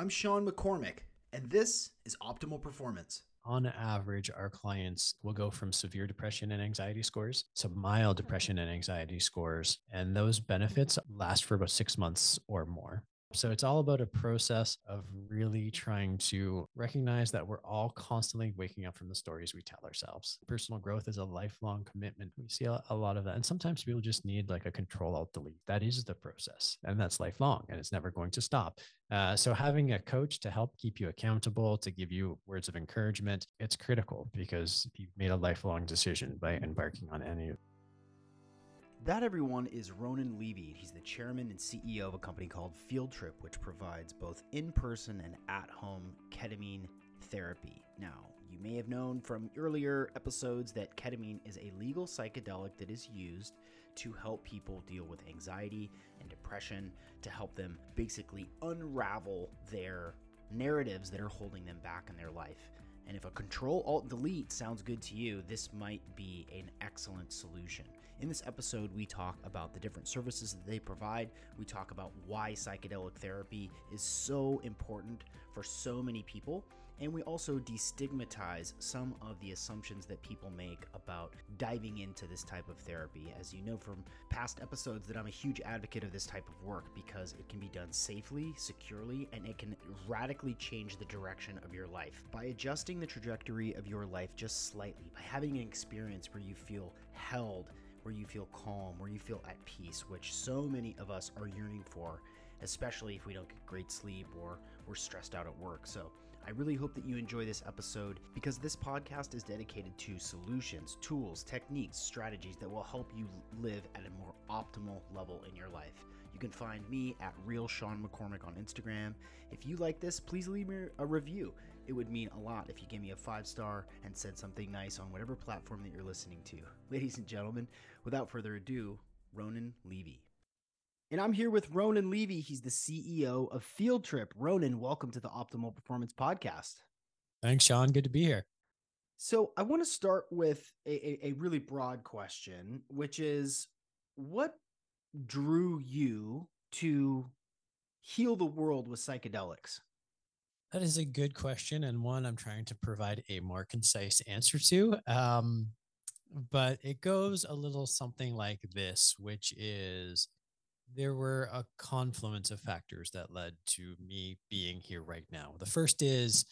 I'm Sean McCormick, and this is Optimal Performance. On average, our clients will go from severe depression and anxiety scores to mild depression and anxiety scores. And those benefits last for about six months or more. So it's all about a process of really trying to recognize that we're all constantly waking up from the stories we tell ourselves. Personal growth is a lifelong commitment. We see a, lot of that. And sometimes people just need like a control alt delete. That is the process. And that's lifelong and it's never going to stop. Uh, so having a coach to help keep you accountable, to give you words of encouragement, it's critical because you've made a lifelong decision by embarking on any that, everyone, is Ronan Levy. He's the chairman and CEO of a company called Field Trip, which provides both in person and at home ketamine therapy. Now, you may have known from earlier episodes that ketamine is a legal psychedelic that is used to help people deal with anxiety and depression, to help them basically unravel their narratives that are holding them back in their life. And if a control alt delete sounds good to you, this might be an excellent solution. In this episode, we talk about the different services that they provide. We talk about why psychedelic therapy is so important for so many people. And we also destigmatize some of the assumptions that people make about diving into this type of therapy. As you know from past episodes, that I'm a huge advocate of this type of work because it can be done safely, securely, and it can radically change the direction of your life. By adjusting the trajectory of your life just slightly, by having an experience where you feel held where you feel calm, where you feel at peace, which so many of us are yearning for, especially if we don't get great sleep or we're stressed out at work. So, I really hope that you enjoy this episode because this podcast is dedicated to solutions, tools, techniques, strategies that will help you live at a more optimal level in your life. You can find me at Real Sean McCormick on Instagram. If you like this, please leave me a review. It would mean a lot if you gave me a five star and said something nice on whatever platform that you're listening to. Ladies and gentlemen, without further ado, Ronan Levy. And I'm here with Ronan Levy. He's the CEO of Field Trip. Ronan, welcome to the Optimal Performance Podcast. Thanks, Sean. Good to be here. So, I want to start with a, a, a really broad question, which is what drew you to heal the world with psychedelics? That is a good question, and one I'm trying to provide a more concise answer to. Um, but it goes a little something like this, which is there were a confluence of factors that led to me being here right now. The first is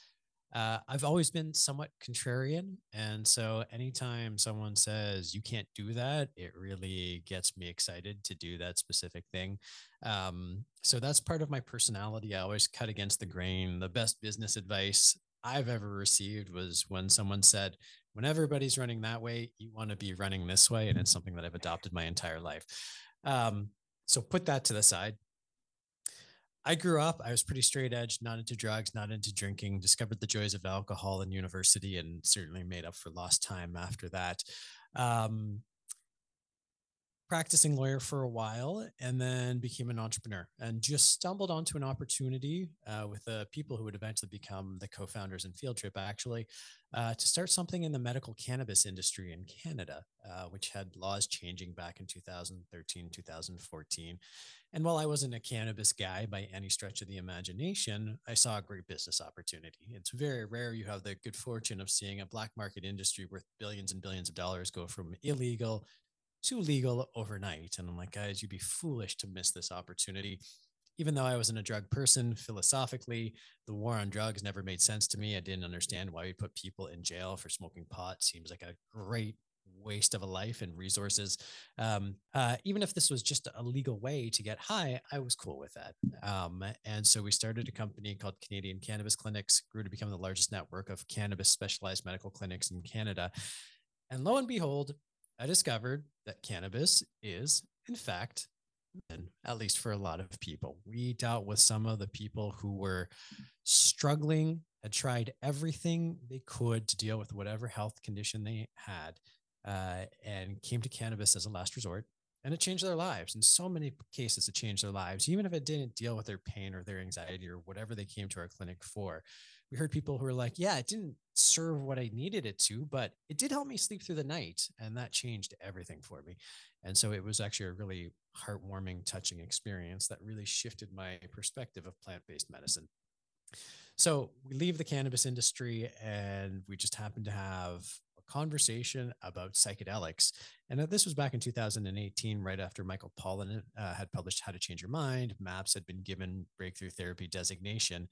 uh, I've always been somewhat contrarian. And so anytime someone says you can't do that, it really gets me excited to do that specific thing. Um, so that's part of my personality. I always cut against the grain. The best business advice I've ever received was when someone said, when everybody's running that way, you want to be running this way. And it's something that I've adopted my entire life. Um, so put that to the side. I grew up, I was pretty straight edge, not into drugs, not into drinking, discovered the joys of alcohol in university and certainly made up for lost time after that. Um, practicing lawyer for a while and then became an entrepreneur and just stumbled onto an opportunity uh, with the people who would eventually become the co-founders in field trip actually uh, to start something in the medical cannabis industry in canada uh, which had laws changing back in 2013 2014 and while i wasn't a cannabis guy by any stretch of the imagination i saw a great business opportunity. It's very rare you have the good fortune of seeing a black market industry worth billions and billions of dollars go from illegal too legal overnight. And I'm like, guys, you'd be foolish to miss this opportunity. Even though I wasn't a drug person, philosophically, the war on drugs never made sense to me. I didn't understand why we put people in jail for smoking pot. Seems like a great waste of a life and resources. Um, uh, even if this was just a legal way to get high, I was cool with that. Um, and so we started a company called Canadian Cannabis Clinics, grew to become the largest network of cannabis specialized medical clinics in Canada. And lo and behold, I discovered that cannabis is, in fact, at least for a lot of people. We dealt with some of the people who were struggling, had tried everything they could to deal with whatever health condition they had, uh, and came to cannabis as a last resort. And it changed their lives. In so many cases, it changed their lives, even if it didn't deal with their pain or their anxiety or whatever they came to our clinic for we heard people who were like, yeah, it didn't serve what I needed it to, but it did help me sleep through the night. And that changed everything for me. And so it was actually a really heartwarming, touching experience that really shifted my perspective of plant based medicine. So we leave the cannabis industry and we just happen to have conversation about psychedelics. And this was back in 2018, right after Michael Pollan uh, had published How to Change Your Mind. MAPS had been given breakthrough therapy designation.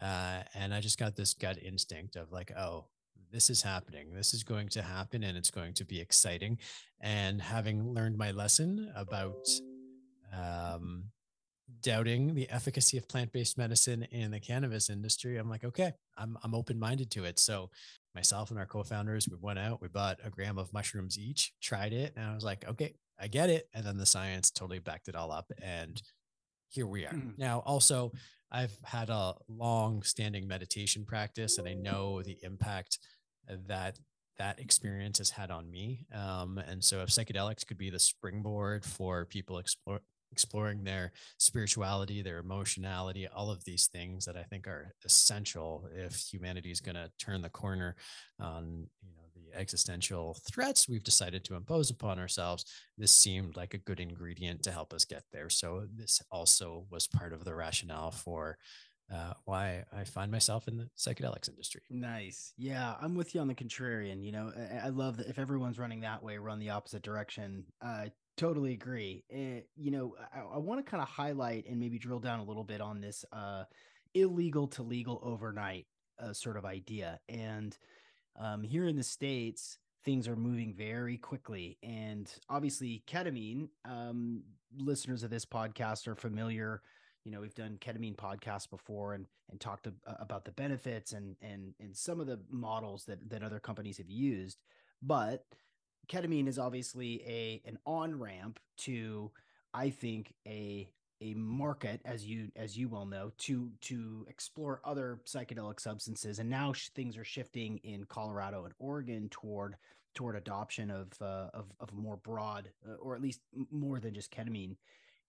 Uh, and I just got this gut instinct of like, oh, this is happening. This is going to happen and it's going to be exciting. And having learned my lesson about um, doubting the efficacy of plant-based medicine in the cannabis industry, I'm like, okay, I'm I'm open-minded to it. So myself and our co-founders, we went out, we bought a gram of mushrooms each, tried it, and I was like, okay, I get it. And then the science totally backed it all up. And here we are. Mm-hmm. Now, also, I've had a long standing meditation practice and I know the impact that that experience has had on me. Um, and so if psychedelics could be the springboard for people explore, exploring their spirituality, their emotionality, all of these things that I think are essential if humanity is going to turn the corner on you know the existential threats we've decided to impose upon ourselves. This seemed like a good ingredient to help us get there. So this also was part of the rationale for uh, why I find myself in the psychedelics industry. Nice. Yeah, I'm with you on the contrarian. You know, I, I love that if everyone's running that way, run the opposite direction. Uh, Totally agree. Uh, you know, I, I want to kind of highlight and maybe drill down a little bit on this uh, illegal to legal overnight uh, sort of idea. And um, here in the States, things are moving very quickly. And obviously, ketamine, um, listeners of this podcast are familiar. You know, we've done ketamine podcasts before and and talked to, uh, about the benefits and and and some of the models that that other companies have used. But ketamine is obviously a an on ramp to, I think, a a market as you as you well know to to explore other psychedelic substances. And now sh- things are shifting in Colorado and Oregon toward toward adoption of uh, of of more broad uh, or at least more than just ketamine.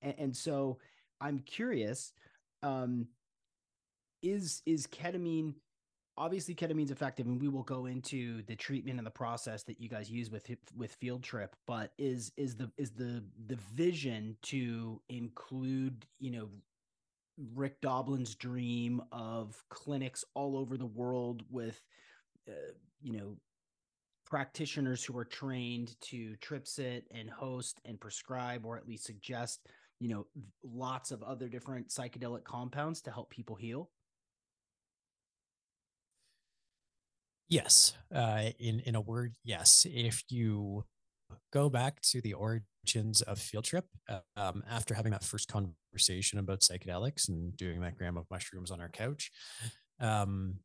And, and so I'm curious um is is ketamine obviously ketamine's effective and we will go into the treatment and the process that you guys use with with field trip but is is the is the the vision to include you know rick doblin's dream of clinics all over the world with uh, you know practitioners who are trained to trip sit and host and prescribe or at least suggest you know lots of other different psychedelic compounds to help people heal Yes. Uh, in in a word, yes. If you go back to the origins of Field Trip, uh, um, after having that first conversation about psychedelics and doing that gram of mushrooms on our couch, um,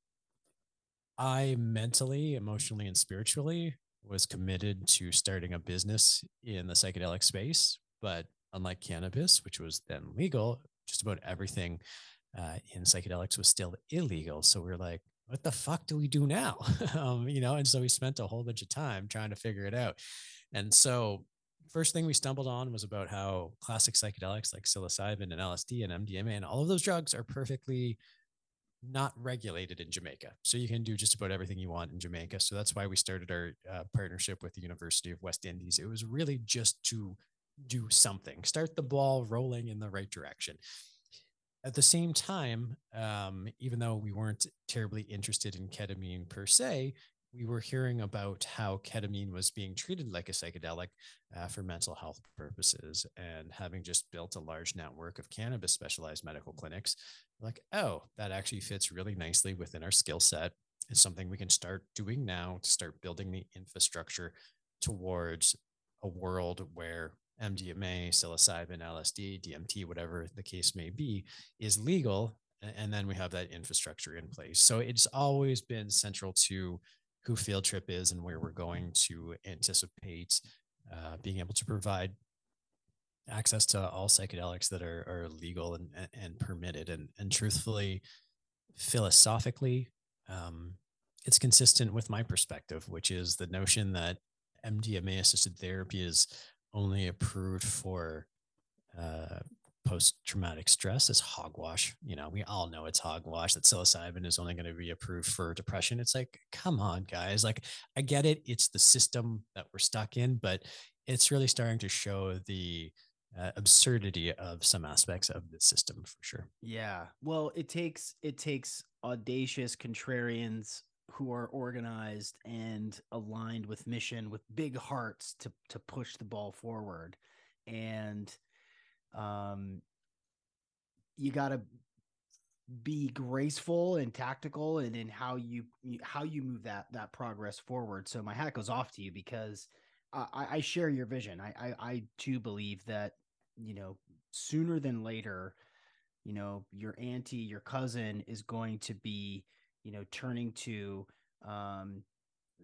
I mentally, emotionally, and spiritually was committed to starting a business in the psychedelic space. But unlike cannabis, which was then legal, just about everything uh, in psychedelics was still illegal. So we are like, what the fuck do we do now? um, you know, and so we spent a whole bunch of time trying to figure it out. And so first thing we stumbled on was about how classic psychedelics like psilocybin and LSD and MDMA and all of those drugs are perfectly not regulated in Jamaica. So you can do just about everything you want in Jamaica. So that's why we started our uh, partnership with the University of West Indies. It was really just to do something, start the ball rolling in the right direction. At the same time, um, even though we weren't terribly interested in ketamine per se, we were hearing about how ketamine was being treated like a psychedelic uh, for mental health purposes. And having just built a large network of cannabis specialized medical clinics, like, oh, that actually fits really nicely within our skill set. It's something we can start doing now to start building the infrastructure towards a world where MDMA, psilocybin, LSD, DMT, whatever the case may be, is legal. And then we have that infrastructure in place. So it's always been central to who Field Trip is and where we're going to anticipate uh, being able to provide access to all psychedelics that are, are legal and, and permitted. And, and truthfully, philosophically, um, it's consistent with my perspective, which is the notion that MDMA assisted therapy is only approved for uh, post traumatic stress is hogwash. You know, we all know it's hogwash that psilocybin is only going to be approved for depression. It's like, come on, guys. Like, I get it. It's the system that we're stuck in, but it's really starting to show the uh, absurdity of some aspects of the system for sure. Yeah. Well, it takes it takes audacious contrarians who are organized and aligned with mission with big hearts to to push the ball forward. And um you got to be graceful and tactical and in how you how you move that that progress forward. So my hat goes off to you because i i share your vision. I i, I too believe that you know sooner than later you know your auntie your cousin is going to be you know turning to um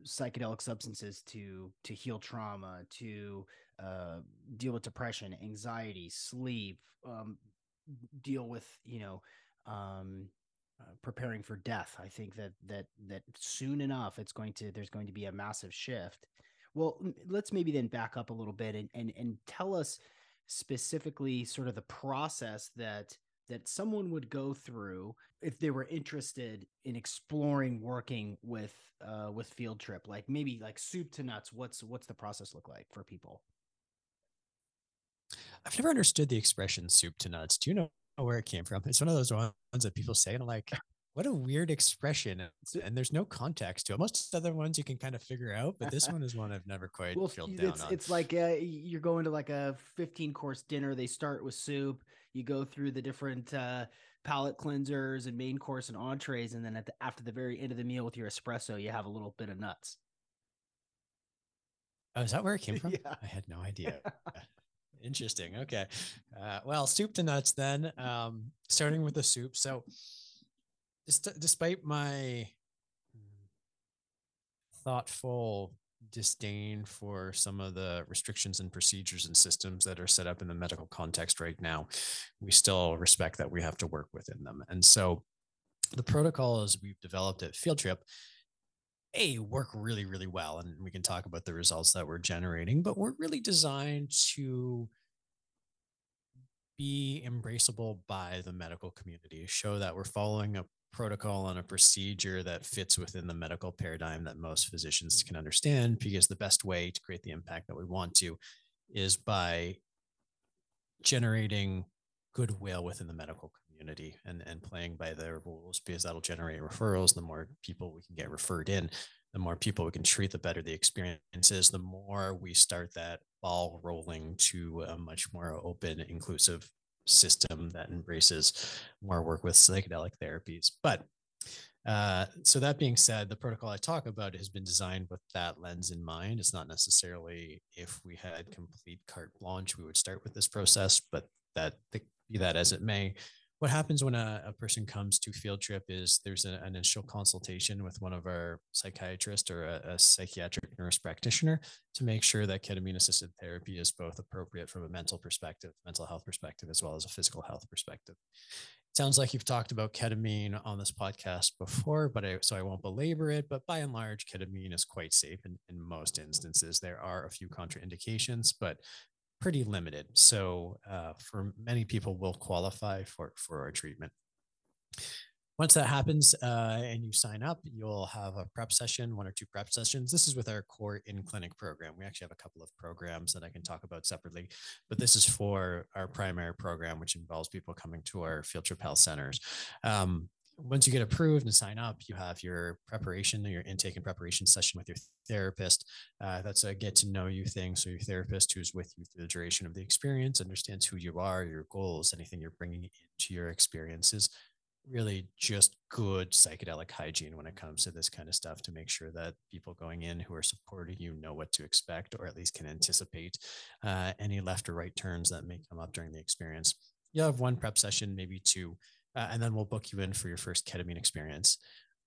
psychedelic substances to to heal trauma to uh deal with depression anxiety sleep um deal with you know um, uh, preparing for death. I think that that that soon enough it's going to there's going to be a massive shift. Well, let's maybe then back up a little bit and and and tell us specifically sort of the process that that someone would go through if they were interested in exploring working with uh, with field trip like maybe like soup to nuts what's what's the process look like for people i've never understood the expression soup to nuts do you know where it came from. It's one of those ones that people say, and I'm like, what a weird expression. And there's no context to it. Most other ones you can kind of figure out, but this one is one I've never quite well, drilled down it's, on. It's like uh, you're going to like a 15 course dinner. They start with soup. You go through the different uh, palate cleansers and main course and entrees, and then at the, after the very end of the meal with your espresso, you have a little bit of nuts. Oh, is that where it came from? Yeah. I had no idea. Interesting. Okay. Uh, well, soup to nuts then. Um, starting with the soup. So, despite my thoughtful disdain for some of the restrictions and procedures and systems that are set up in the medical context right now, we still respect that we have to work within them. And so, the protocols we've developed at Field Trip a work really really well and we can talk about the results that we're generating but we're really designed to be embraceable by the medical community show that we're following a protocol and a procedure that fits within the medical paradigm that most physicians can understand because the best way to create the impact that we want to is by generating goodwill within the medical community and, and playing by their rules because that'll generate referrals. The more people we can get referred in, the more people we can treat, the better the experience is, the more we start that ball rolling to a much more open, inclusive system that embraces more work with psychedelic therapies. But uh, so that being said, the protocol I talk about has been designed with that lens in mind. It's not necessarily if we had complete carte blanche, we would start with this process, but that be that as it may, what happens when a, a person comes to field trip is there's an initial consultation with one of our psychiatrists or a, a, psychiatric nurse practitioner to make sure that ketamine assisted therapy is both appropriate from a mental perspective mental health perspective as well as a physical health perspective. It sounds like you've talked about ketamine on this podcast before but I, so i won't belabor it but by and large ketamine is quite safe in, in most instances. There are a few contraindications but pretty limited. So uh, for many people will qualify for, for our treatment. Once that happens uh, and you sign up, you'll have a prep session, one or two prep sessions. This is with our core in clinic program. We actually have a couple of programs that I can talk about separately, but this is for our primary program, which involves people coming to our field trip health centers. Um, once you get approved and sign up, you have your preparation, your intake and preparation session with your therapist. Uh, that's a get to know you thing. So, your therapist who's with you through the duration of the experience understands who you are, your goals, anything you're bringing into your experiences. Really, just good psychedelic hygiene when it comes to this kind of stuff to make sure that people going in who are supporting you know what to expect or at least can anticipate uh, any left or right turns that may come up during the experience. You'll have one prep session, maybe two uh, and then we'll book you in for your first ketamine experience.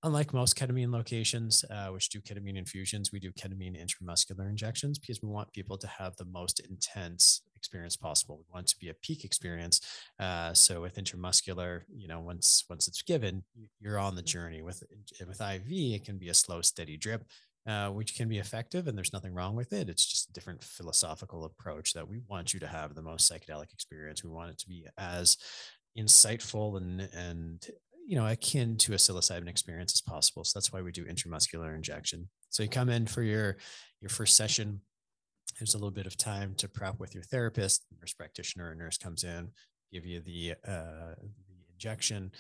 Unlike most ketamine locations, uh, which do ketamine infusions, we do ketamine intramuscular injections because we want people to have the most intense experience possible. We want it to be a peak experience. Uh, so with intramuscular, you know, once once it's given, you're on the journey. With with IV, it can be a slow, steady drip. Uh, which can be effective and there's nothing wrong with it. It's just a different philosophical approach that we want you to have the most psychedelic experience. We want it to be as insightful and and you know akin to a psilocybin experience as possible. So that's why we do intramuscular injection. So you come in for your your first session. there's a little bit of time to prep with your therapist, nurse practitioner, or nurse comes in, give you the uh, the injection.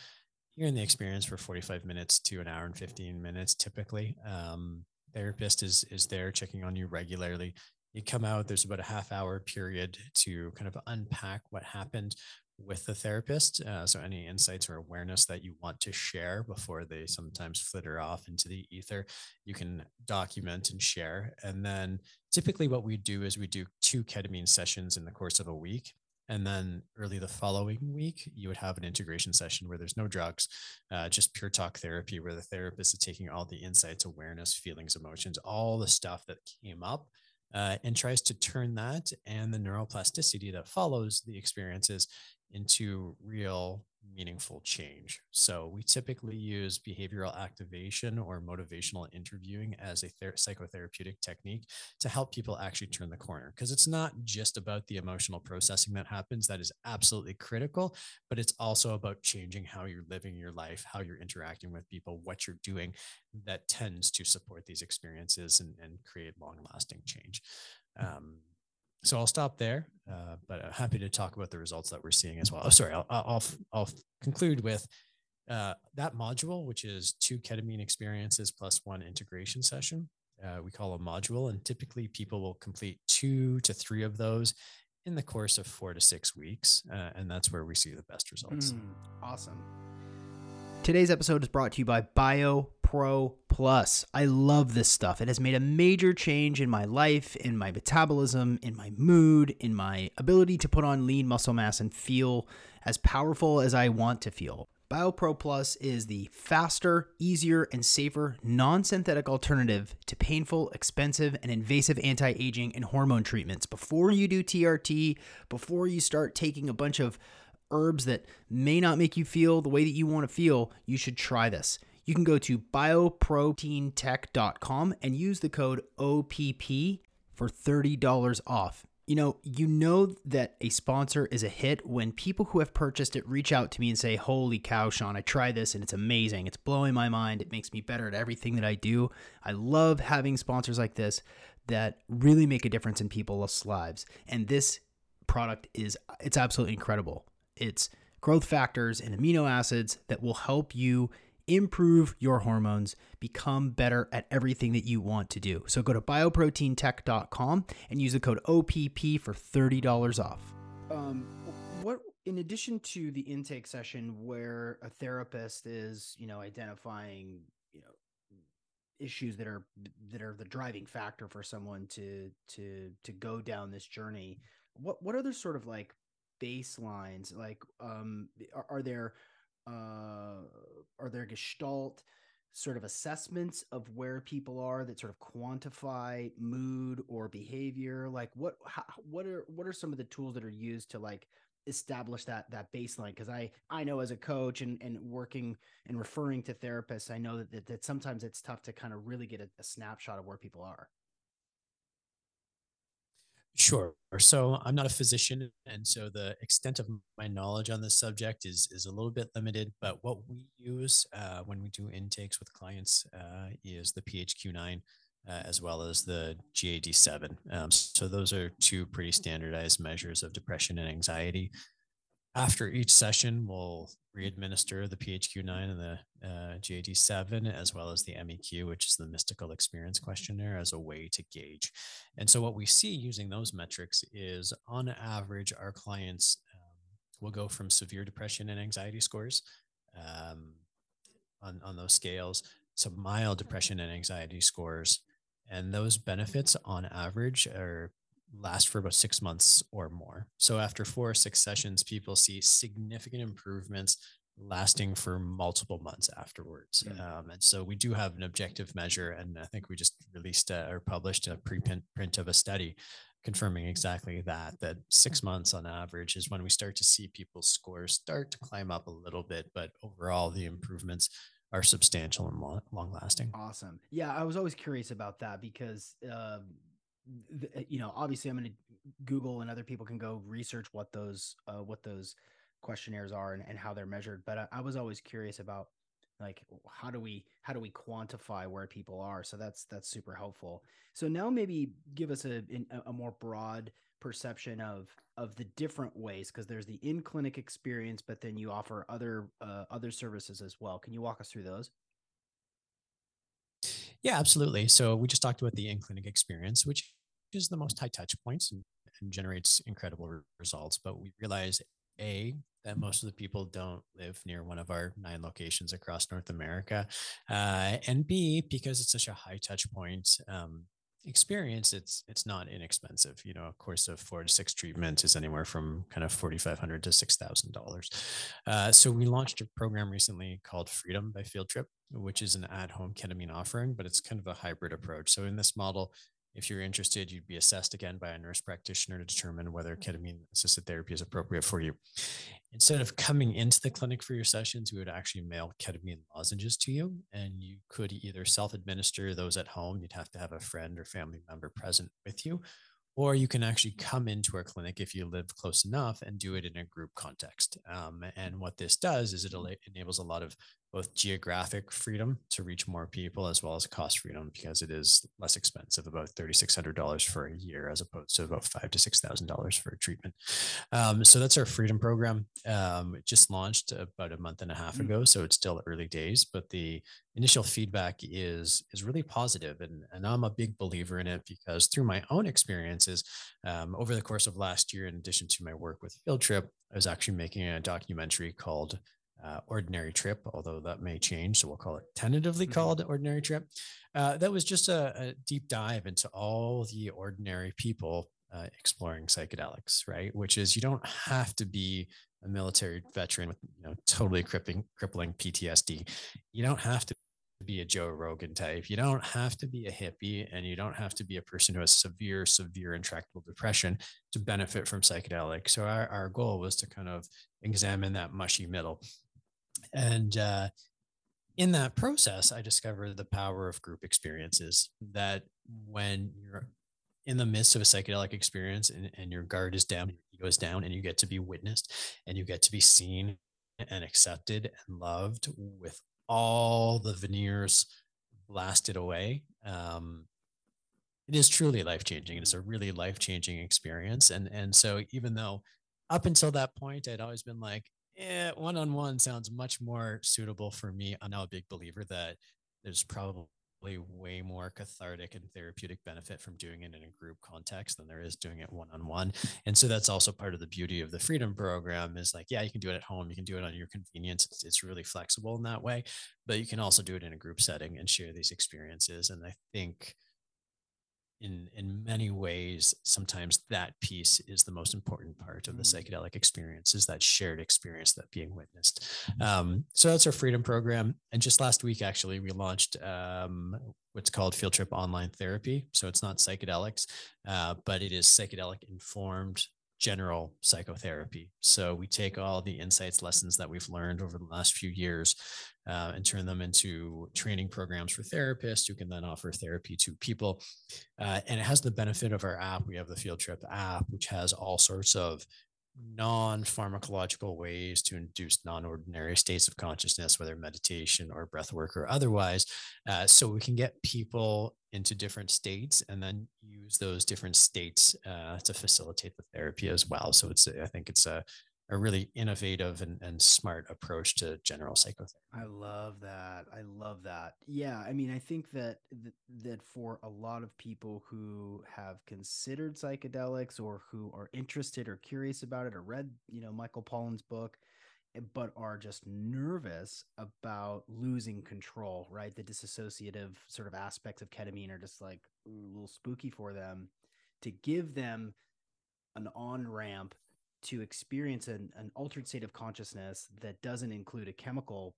You're in the experience for 45 minutes to an hour and 15 minutes typically. Um, therapist is is there checking on you regularly. You come out, there's about a half hour period to kind of unpack what happened with the therapist. Uh, so, any insights or awareness that you want to share before they sometimes flitter off into the ether, you can document and share. And then, typically, what we do is we do two ketamine sessions in the course of a week. And then early the following week, you would have an integration session where there's no drugs, uh, just pure talk therapy, where the therapist is taking all the insights, awareness, feelings, emotions, all the stuff that came up uh, and tries to turn that and the neuroplasticity that follows the experiences into real meaningful change. So we typically use behavioral activation or motivational interviewing as a ther- psychotherapeutic technique to help people actually turn the corner because it's not just about the emotional processing that happens that is absolutely critical, but it's also about changing how you're living your life, how you're interacting with people, what you're doing that tends to support these experiences and, and create long lasting change. Um, so I'll stop there, uh, but I'm happy to talk about the results that we're seeing as well. Oh, sorry, I'll, I'll, I'll conclude with uh, that module, which is two ketamine experiences plus one integration session. Uh, we call a module, and typically people will complete two to three of those in the course of four to six weeks, uh, and that's where we see the best results. Mm, awesome. Today's episode is brought to you by BioPro Plus. I love this stuff. It has made a major change in my life, in my metabolism, in my mood, in my ability to put on lean muscle mass and feel as powerful as I want to feel. BioPro Plus is the faster, easier, and safer non synthetic alternative to painful, expensive, and invasive anti aging and hormone treatments. Before you do TRT, before you start taking a bunch of herbs that may not make you feel the way that you want to feel, you should try this. You can go to bioproteintech.com and use the code OPP for $30 off. You know, you know that a sponsor is a hit when people who have purchased it reach out to me and say, Holy cow, Sean, I tried this and it's amazing. It's blowing my mind. It makes me better at everything that I do. I love having sponsors like this that really make a difference in people's lives. And this product is, it's absolutely incredible. It's growth factors and amino acids that will help you improve your hormones, become better at everything that you want to do. So go to bioproteintech.com and use the code OPP for $30 off. Um, what in addition to the intake session where a therapist is, you know, identifying, you know, issues that are that are the driving factor for someone to to to go down this journey, what what other sort of like baselines? Like, um, are, are there uh, are there gestalt sort of assessments of where people are that sort of quantify mood or behavior? Like, what how, what are what are some of the tools that are used to like establish that that baseline because i i know as a coach and and working and referring to therapists i know that that, that sometimes it's tough to kind of really get a, a snapshot of where people are Sure. So I'm not a physician, and so the extent of my knowledge on this subject is is a little bit limited. But what we use uh, when we do intakes with clients uh, is the PHQ-9 uh, as well as the GAD-7. Um, so those are two pretty standardized measures of depression and anxiety after each session, we'll re-administer the PHQ-9 and the uh, GAD-7, as well as the MEQ, which is the mystical experience questionnaire, as a way to gauge. And so, what we see using those metrics is, on average, our clients um, will go from severe depression and anxiety scores um, on on those scales to mild depression and anxiety scores, and those benefits, on average, are last for about six months or more. So after four or six sessions, people see significant improvements lasting for multiple months afterwards. Mm. Um, and so we do have an objective measure, and I think we just released a, or published a preprint print of a study confirming exactly that that six months on average is when we start to see people's scores start to climb up a little bit but overall the improvements are substantial and long, long lasting awesome yeah i was always curious about that because um, uh, you know, obviously I'm going to Google and other people can go research what those uh, what those questionnaires are and, and how they're measured. But I, I, was always curious about like how do we how do we quantify where people are? So that's that's super helpful. So now maybe give us a a more broad perception of of the different ways because there's the in clinic experience but then you offer other uh, other services as well. Can you walk us through those yeah absolutely. So we just talked about the in clinic experience which is the most high touch points and, and generates incredible results but we realize a that most of the people don't live near one of our nine locations across North America, uh, and B because it's such a high touch point um, experience, it's it's not inexpensive. You know, a course of four to six treatments is anywhere from kind of forty five hundred to six thousand uh, dollars. So we launched a program recently called Freedom by Field Trip, which is an at home ketamine offering, but it's kind of a hybrid approach. So in this model, if you're interested, you'd be assessed again by a nurse practitioner to determine whether ketamine assisted therapy is appropriate for you. Instead of coming into the clinic for your sessions, we would actually mail ketamine lozenges to you, and you could either self administer those at home. You'd have to have a friend or family member present with you, or you can actually come into our clinic if you live close enough and do it in a group context. Um, and what this does is it enables a lot of both geographic freedom to reach more people as well as cost freedom because it is less expensive, about $3,600 for a year as opposed to about five to $6,000 for a treatment. Um, so that's our freedom program. Um, it just launched about a month and a half mm. ago. So it's still early days, but the initial feedback is, is really. And, and I'm a big believer in it because through my own experiences um, over the course of last year, in addition to my work with Field Trip, I was actually making a documentary called uh, ordinary trip, although that may change. So we'll call it tentatively mm-hmm. called ordinary trip. Uh, that was just a, a, deep dive into all the ordinary people uh, exploring psychedelics, right? Which is you don't have to be a military veteran with you know totally crippling crippling PTSD. You don't have to be a Joe Rogan type. You don't have to be a hippie and you don't have to be a person who has severe, severe intractable depression to benefit from psychedelics. So our, our goal was to kind of examine that mushy middle. And uh, in that process, I discovered the power of group experiences that when you're in the midst of a psychedelic experience and, and your guard is down, your ego is down, and you get to be witnessed and you get to be seen and accepted and loved with all the veneers blasted away. Um, it is truly life changing. It's a really life changing experience. And and so even though up until that point I'd always been like, one on one sounds much more suitable for me. I'm now a big believer that there's probably way more cathartic and therapeutic benefit from doing it in a group context than there is doing it one on one. And so that's also part of the beauty of the freedom program is like, yeah, you can do it at home, you can do it on your convenience. It's, it's really flexible in that way, but you can also do it in a group setting and share these experiences. And I think in in many ways sometimes that piece is the most important part of the mm. psychedelic experience is that shared experience that being witnessed. Um, so that's our freedom program. And just last week actually we launched um, what's called field trip online therapy. So it's not psychedelics uh, but it is psychedelic informed general psychotherapy. So we take all the insights, lessons that we've learned over the last few years uh, and turn them into training programs for therapists who can then offer therapy to people. Uh, and it has the benefit of our app. We have the Field Trip app, which has all sorts of non pharmacological ways to induce non ordinary states of consciousness, whether meditation or breath work or otherwise. Uh, so we can get people into different states and then use those different states uh, to facilitate the therapy as well. So it's, I think it's a, a really innovative and, and smart approach to general psychotherapy. I love that. I love that. Yeah, I mean, I think that that for a lot of people who have considered psychedelics or who are interested or curious about it or read, you know, Michael Pollan's book, eh, but are just nervous about losing control, right? The disassociative sort of aspects of ketamine are just like a little spooky for them. To give them an on ramp to experience an, an altered state of consciousness that doesn't include a chemical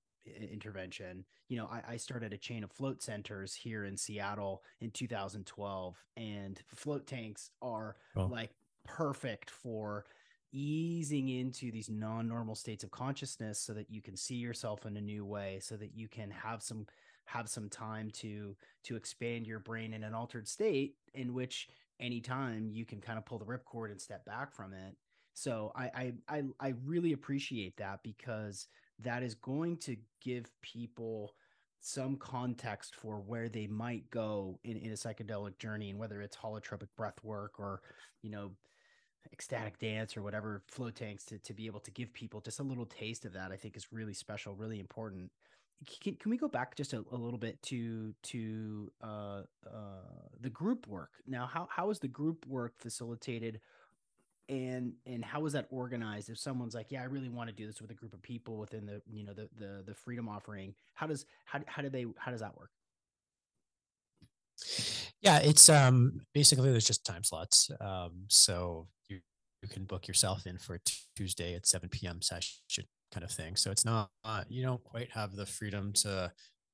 intervention. You know, I, I, started a chain of float centers here in Seattle in 2012, and float tanks are oh. like perfect for easing into these non-normal states of consciousness so that you can see yourself in a new way so that you can have some have some time to to expand your brain in an altered state in which anytime you can kind of pull the ripcord and step back from it so I, I I I really appreciate that because that is going to give people some context for where they might go in, in a psychedelic journey and whether it's holotropic breath work or you know ecstatic dance or whatever float tanks to, to be able to give people just a little taste of that i think is really special really important. Can, can we go back just a, a little bit to to uh, uh, the group work? Now how, how is the group work facilitated and and how is that organized? If someone's like yeah i really want to do this with a group of people within the you know the the, the freedom offering how does how, how do they how does that work? Yeah it's um basically there's just time slots um so you you can book yourself in for a tuesday at 7 p.m session kind of thing so it's not uh, you don't quite have the freedom to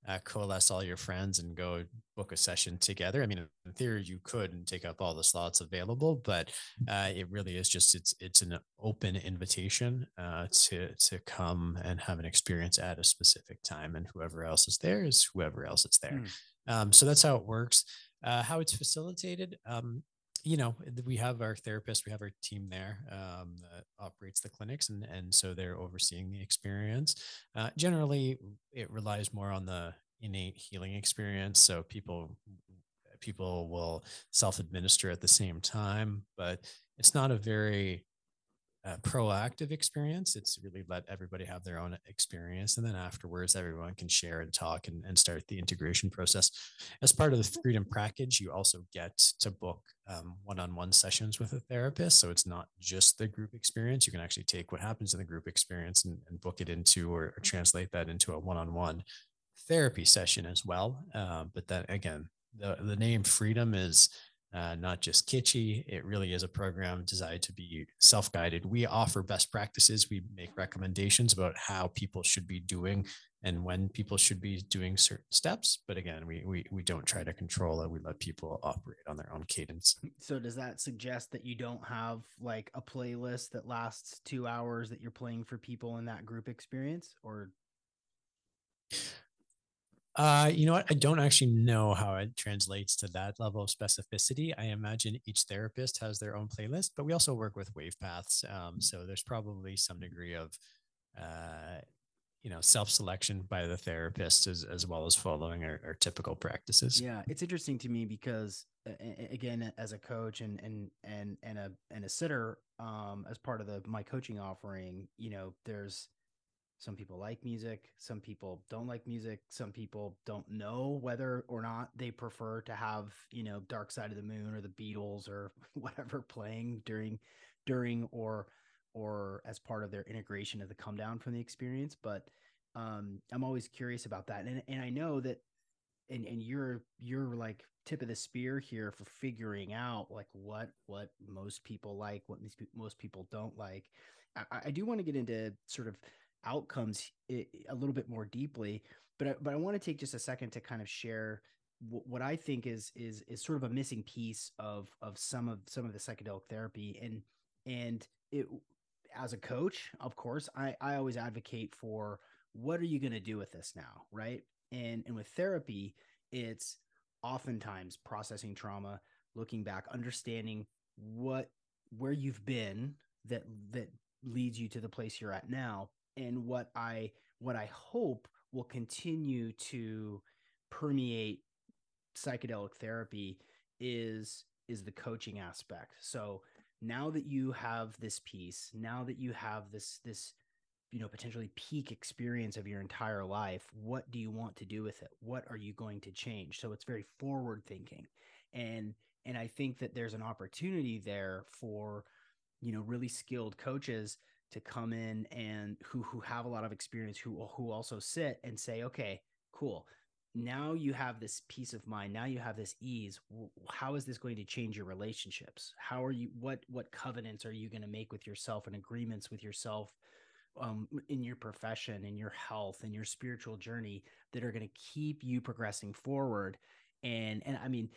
uh, coalesce all your friends and go book a session together. I mean, in theory, you could and take up all the slots available, but uh, it really is just it's it's an open invitation uh, to to come and have an experience at a specific time, and whoever else is there is whoever else is there. Mm. Um, so that's how it works. Uh, how it's facilitated. Um, you know, we have our therapist, we have our team there um, that operates the clinics, and and so they're overseeing the experience. Uh, generally, it relies more on the innate healing experience. So people people will self administer at the same time, but it's not a very proactive experience. It's really let everybody have their own experience. And then afterwards, everyone can share and talk and, and start the integration process. As part of the Freedom package, you also get to book one on one sessions with a therapist. So it's not just the group experience. You can actually take what happens in the group experience and, and book it into or, or, translate that into a one on one therapy session as well. Uh, but that, again, the, the name Freedom is uh, not just kitschy. It really is a program designed to be self guided. We offer best practices, we make recommendations about how people should be doing and when people should be doing certain steps. But again, we, we, we don't try to control it. We let people operate on their own cadence. So, does that suggest that you don't have like a playlist that lasts two hours that you're playing for people in that group experience? Or uh, you know what? I don't actually know how it translates to that level of specificity. I imagine each therapist has their own playlist, but we also work with Wavepaths. Um, so there's probably some degree of, uh, you know, self-selection by the therapist as, as well as following our, our typical practices. Yeah, it's interesting to me because uh, again, as a coach and and and and a and a sitter, um, as part of the my coaching offering, you know, there's some people like music. Some people don't like music. Some people don't know whether or not they prefer to have, you know, Dark Side of the Moon or the Beatles or whatever playing during, during or, or as part of their integration of the come down from the experience. But um, I'm always curious about that. And, and I know that, and, and you're, you're like tip of the spear here for figuring out like what, what most people like, what most people don't like. I, I do want to get into sort of outcomes a little bit more deeply. But but I want to take just a second to kind of share what I think is is is sort of a missing piece of of some of some of the psychedelic therapy and and it as a coach, of course, I I always advocate for what are you going to do with this now, right? And and with therapy, it's oftentimes processing trauma, looking back, understanding what where you've been that that leads you to the place you're at now and what I what I hope will continue to permeate psychedelic therapy is is the coaching aspect. So now that you have this piece, now that you have this this you know potentially peak experience of your entire life, what do you want to do with it? What are you going to change? So it's very forward thinking. And and I think that there's an opportunity there for you know really skilled coaches to come in and who who have a lot of experience who who also sit and say okay cool. Now you have this peace of mind. Now you have this ease. How is this going to change your relationships? How are you what what covenants are you going to make with yourself and agreements with yourself um, in your profession in your health in your spiritual journey that are going to keep you progressing forward? And and i mean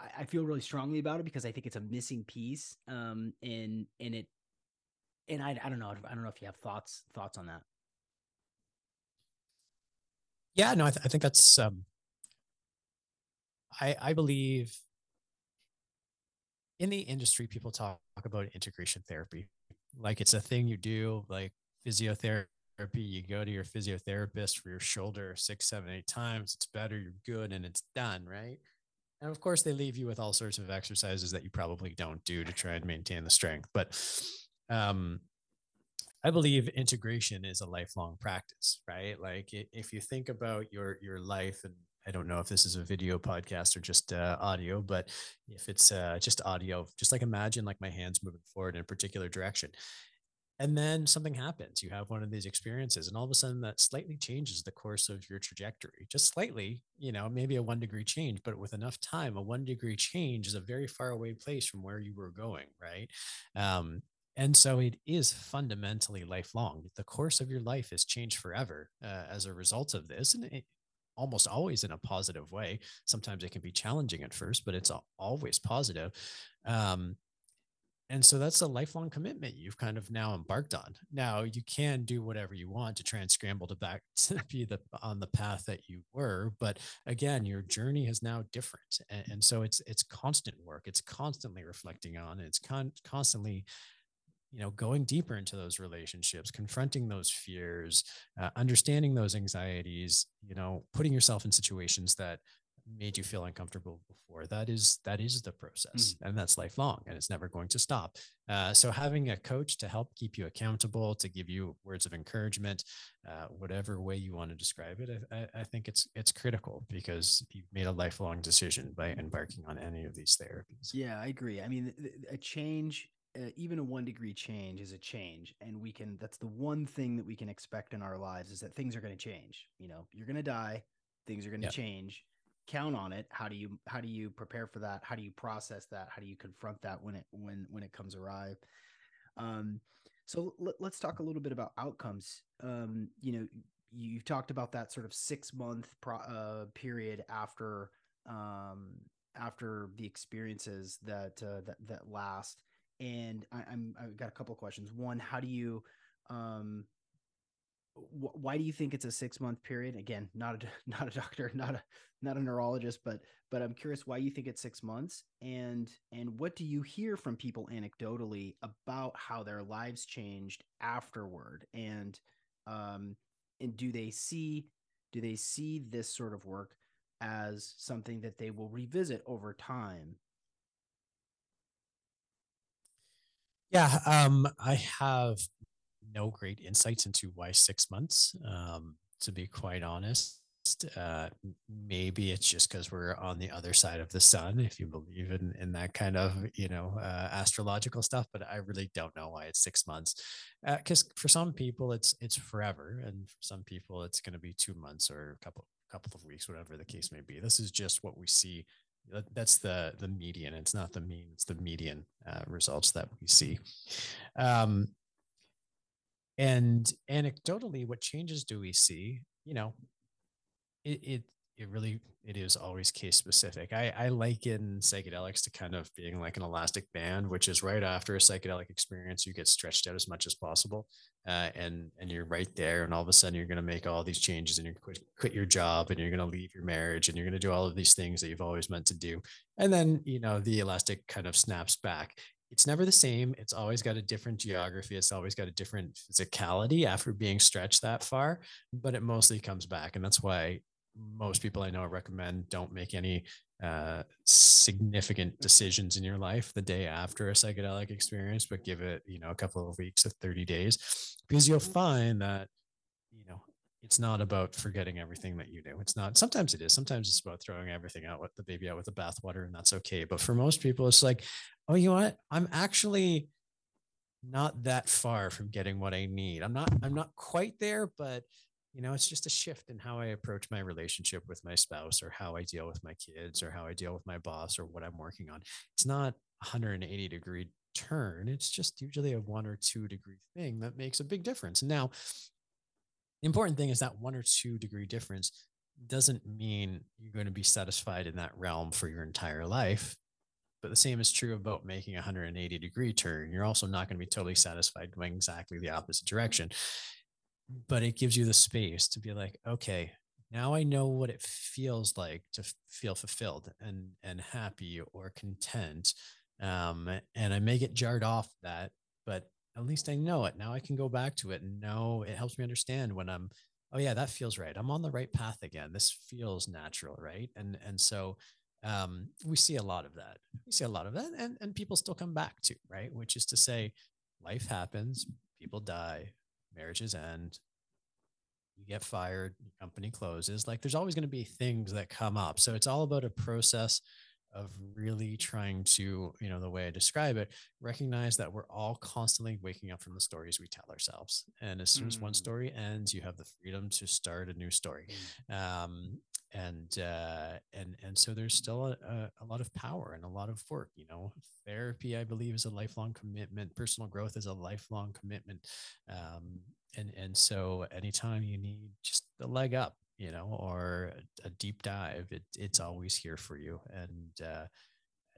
I, I feel really strongly about it because I think it's a missing piece, um, and and it and I, I don't know. I don't know if you have thoughts thoughts on that. Yeah, no, I, th- I think that's. Um, I I believe in the industry, people talk about integration therapy, like it's a thing you do, like physiotherapy you go to your physiotherapist for your shoulder six, seven, eight times. It's better, you're good, and it's done, right? And of course, they leave you with all sorts of exercises that you probably don't do to try and maintain the strength. But um, I believe integration is a lifelong practice, right? Like if you think about your your life, and I don't know if this is a video podcast or just uh, audio, but if it's uh, just audio, just like imagine like my hands moving forward in a particular direction and then something happens you have one of these experiences and all of a sudden that slightly changes the course of your trajectory just slightly you know maybe a one degree change but with enough time a one degree change is a very far away place from where you were going right um, and so it is fundamentally lifelong. The course of your life has changed forever uh, as a result of this and it, almost always in a positive way. Sometimes it can be challenging at first but it's always positive. Um, and so that's a lifelong commitment you've kind of now embarked on. Now you can do whatever you want to try and scramble to back to be the on the path that you were but again your journey is now different and, and so it's it's constant work. It's constantly reflecting on it's con- constantly you know going deeper into those relationships confronting those fears uh, understanding those anxieties you know putting yourself in situations that made you feel uncomfortable before that is that is the process mm. and that's lifelong and it's never going to stop. Uh, so having a coach to help keep you accountable to give you words of encouragement uh, whatever way you want to describe it I, I, think it's it's critical because you've made a lifelong decision by embarking on any of these therapies. Yeah i agree. I mean a change uh, even a one degree change is a change and we can that's the one thing that we can expect in our lives is that things are going to change you know you're going to die things are going to yep. change count on it how do you how do you prepare for that how do you process that how do you confront that when it when when it comes arrive um so let, us talk a little bit about outcomes um you know you've talked about that sort of six month pro, uh, period after um after the experiences that uh, that that last and I, i'm i've got a couple of questions. One how do you um why do you think it's a six month period? Again not a not a doctor not a not a neurologist but but i'm curious why you think it's six months. And and what do you hear from people anecdotally about how their lives changed afterward? And um and do they see do they see this sort of work as something that they will revisit over time yeah um i have no great insights into why six months. Um, to be quite honest, uh, maybe it's just because we're on the other side of the sun, if you believe in in that kind of you know uh, astrological stuff. But I really don't know why it's six months, because uh, for some people it's it's forever, and for some people it's going to be two months or a couple couple of weeks, whatever the case may be. This is just what we see. That's the the median. It's not the mean. It's the median uh, results that we see. Um, and anecdotally, what changes do we see? You know, it, it it really it is always case specific. I, I liken psychedelics to kind of being like an elastic band, which is right after a psychedelic experience, you get stretched out as much as possible, uh, and and you're right there, and all of a sudden you're going to make all these changes, and you're quit, quit your job, and you're going to leave your marriage, and you're going to do all of these things that you've always meant to do, and then you know the elastic kind of snaps back, it's never the same. It's always got a different geography. It's always got a different physicality after being stretched that far, but it mostly comes back. And that's why most people I know recommend don't make any uh, significant decisions in your life the day after a psychedelic experience, but give it, you know, a couple of weeks to 30 days because you'll find that, you know, it's not about forgetting everything that you do. It's not. Sometimes it is. Sometimes it's about throwing everything out with the baby out with the bathwater, and that's okay. But for most people, it's like, oh, you know what? I'm actually not that far from getting what I need. I'm not. I'm not quite there, but you know, it's just a shift in how I approach my relationship with my spouse, or how I deal with my kids, or how I deal with my boss, or what I'm working on. It's not 180 degree turn. It's just usually a one or two degree thing that makes a big difference. Now, the important thing is that one or two degree difference doesn't mean you're going to be satisfied in that realm for your entire life. But the same is true about making a 180 degree turn. You're also not going to be totally satisfied going exactly the opposite direction. But it gives you the space to be like, okay, now I know what it feels like to feel fulfilled and and happy or content. Um, and I may get jarred off that, but at least I know it. Now I can go back to it and know it helps me understand when I'm, oh yeah, that feels right. I'm on the right path again. This feels natural, right? And and so um, we see a lot of that. We see a lot of that, and and people still come back to right, which is to say, life happens, people die, marriages end, you get fired, your company closes. Like there's always going to be things that come up. So it's all about a process of really trying to, you know, the way I describe it, recognize that we're all constantly waking up from the stories we tell ourselves. And as soon mm. as one mm. story ends, you have the freedom to start a new story. Mm. Um, and uh, and and so there's still a, a, a, lot of power and a lot of work. You know, therapy, I believe, is a lifelong commitment. Personal growth is a lifelong commitment. Um, and and so anytime you need just a leg up you know or a deep dive it, it's always here for you and uh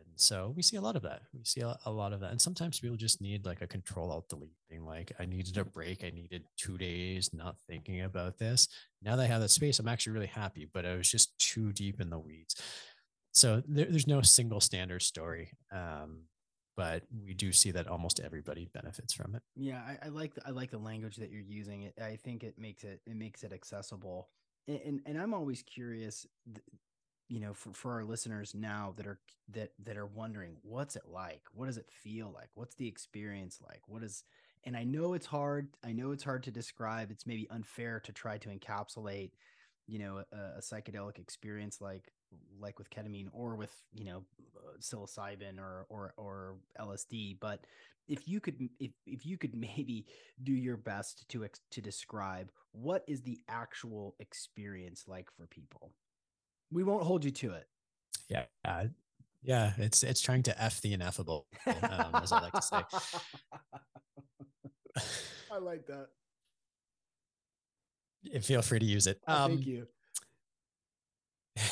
and so we see a lot of that we see a, a lot of that and sometimes people just need like a control alt delete thing like i needed a break i needed two days not thinking about this now that i have that space i'm actually really happy but i was just too deep in the weeds so there, there's no single standard story um but we do see that almost everybody benefits from it. Yeah, I, I like the, I like the language that you're using. It, I think it makes it it makes it accessible, and and, and I'm always curious, you know, for, for our listeners now that are that that are wondering what's it like, what does it feel like, what's the experience like, what is, and I know it's hard. I know it's hard to describe. It's maybe unfair to try to encapsulate you know a, a, psychedelic experience like like with ketamine or with you know uh, psilocybin or or or LSD but if you could if if you could maybe do your best to to describe what is the actual experience like for people we won't hold you to it yeah uh, yeah it's it's trying to f the ineffable um, as i like to say i like that feel free to use it. Oh, um, thank you.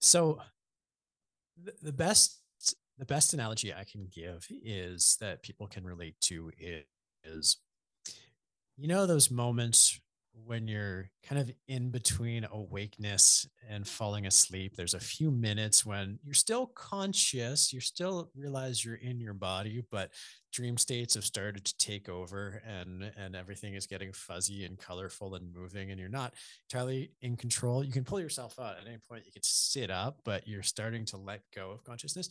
so the, the best the best analogy I can give is that people can relate to is you know those moments when you're kind of in between awakeness and falling asleep there's a few minutes when you're still conscious you still realize you're in your body but dream states have started to take over and and everything is getting fuzzy and colorful and moving and you're not entirely in control. You can pull yourself out at any point you can sit up but you're starting to let go of consciousness.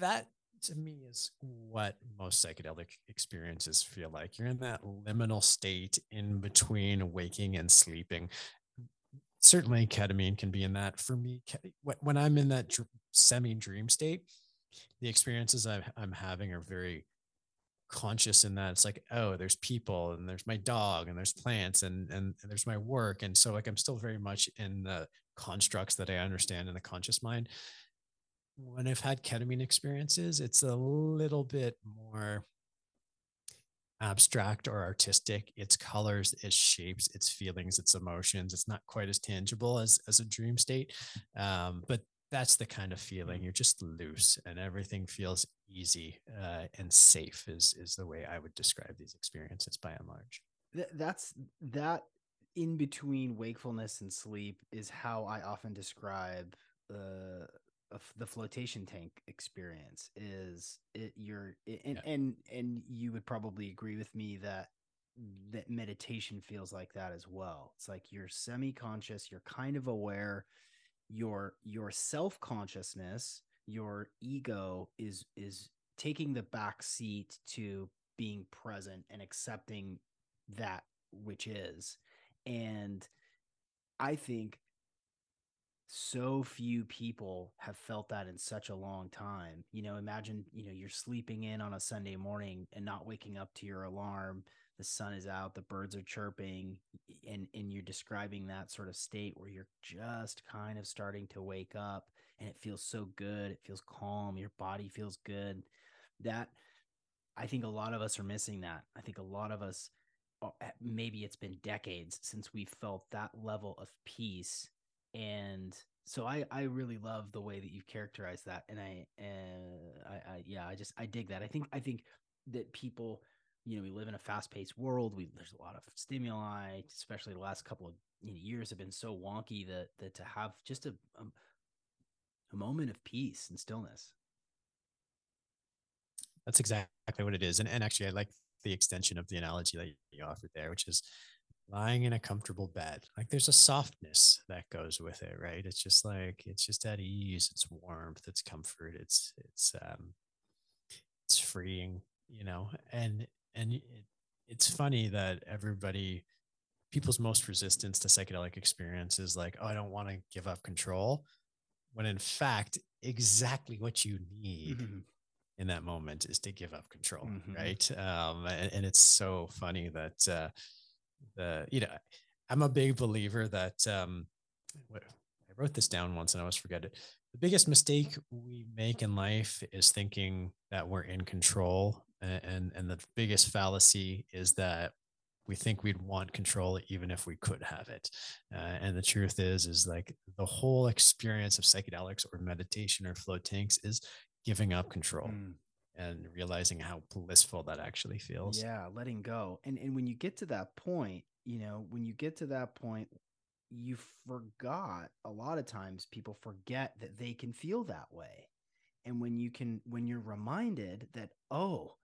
That to me is what most psychedelic experiences feel like. You're in that liminal state in between waking and sleeping. Certainly, ketamine can be in that. For me, when I'm in that semi dream state, the experiences I'm having are very conscious in that it's like oh there's people and there's my dog and there's plants and, and and there's my work and so like i'm still very much in the constructs that i understand in the conscious mind when I've had ketamine experiences, it's a little bit more abstract or artistic. It's colors, its shapes, its feelings, its emotions. It's not quite as tangible as as a dream state, um, but that's the kind of feeling. You're just loose, and everything feels easy uh, and safe. Is is the way I would describe these experiences by and large. That's that in between wakefulness and sleep is how I often describe uh, the flotation tank experience is it you're and, yeah. and and you would probably agree with me that that meditation feels like that as well it's like you're semi-conscious you're kind of aware your your self-consciousness your ego is is taking the back seat to being present and accepting that which is and i think so few people have felt that in such a long time. You know, imagine, you know, you're sleeping in on a Sunday morning and not waking up to your alarm. The sun is out, the birds are chirping, and, and you're describing that sort of state where you're just kind of starting to wake up and it feels so good. It feels calm. Your body feels good. That I think a lot of us are missing that. I think a lot of us, uh, maybe it's been decades since we felt that level of peace and so I I really love the way that you've characterized that, and I uh, I, I yeah I just I dig that. I think I think that people you know we live in a fast paced world. We there's a lot of stimuli, especially the last couple of you know, years have been so wonky that that to have just a, a a moment of peace and stillness. that's exactly what it is. And and actually, I like the extension of the analogy that you offered there, which is lying in a comfortable bed. Like there's a softness that goes with it, right? It's just like it's just at ease, it's warmth, it's comfort, it's it's um it's freeing, you know. And and it, it's funny that everybody people's most resistance to psychedelic experience is like, oh, I don't want to give up control. When in fact, exactly what you need mm-hmm. in that moment is to give up control, mm-hmm. right? Um, and, and, it's so funny that uh, the you know i'm a big believer that um i wrote this down once and i always forget it. The biggest mistake we make in life is thinking that we're in control and and the biggest fallacy is that we think we'd want control even if we could have it. Uh, and the truth is is like the whole experience of psychedelics or meditation or float tanks is giving up control. Mm and realizing how blissful that actually feels. Yeah, letting go. And and when you get to that point, you know, when you get to that point, you forgot a lot of times people forget that they can feel that way. And when you can when you're reminded that oh,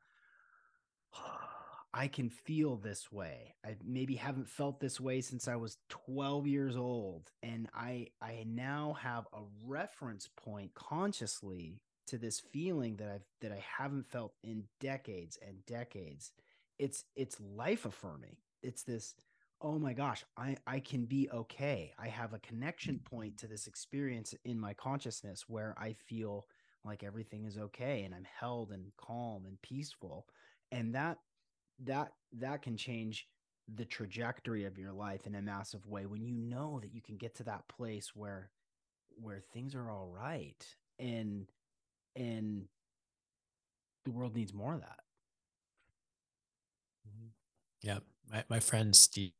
I can feel this way. I maybe haven't felt this way since I was 12 years old and I I now have a reference point consciously to this feeling that I've that I haven't felt in decades and decades. It's it's life affirming. It's this oh my gosh, I I can be okay. I have a connection mm. point to this experience in my consciousness where I feel like everything is okay and I'm held and calm and peaceful. And that that that can change the trajectory of your life in a massive way when you know that you can get to that place where where things are all right and and the world needs more of that. Mm-hmm. Yeah, my my friend Steve,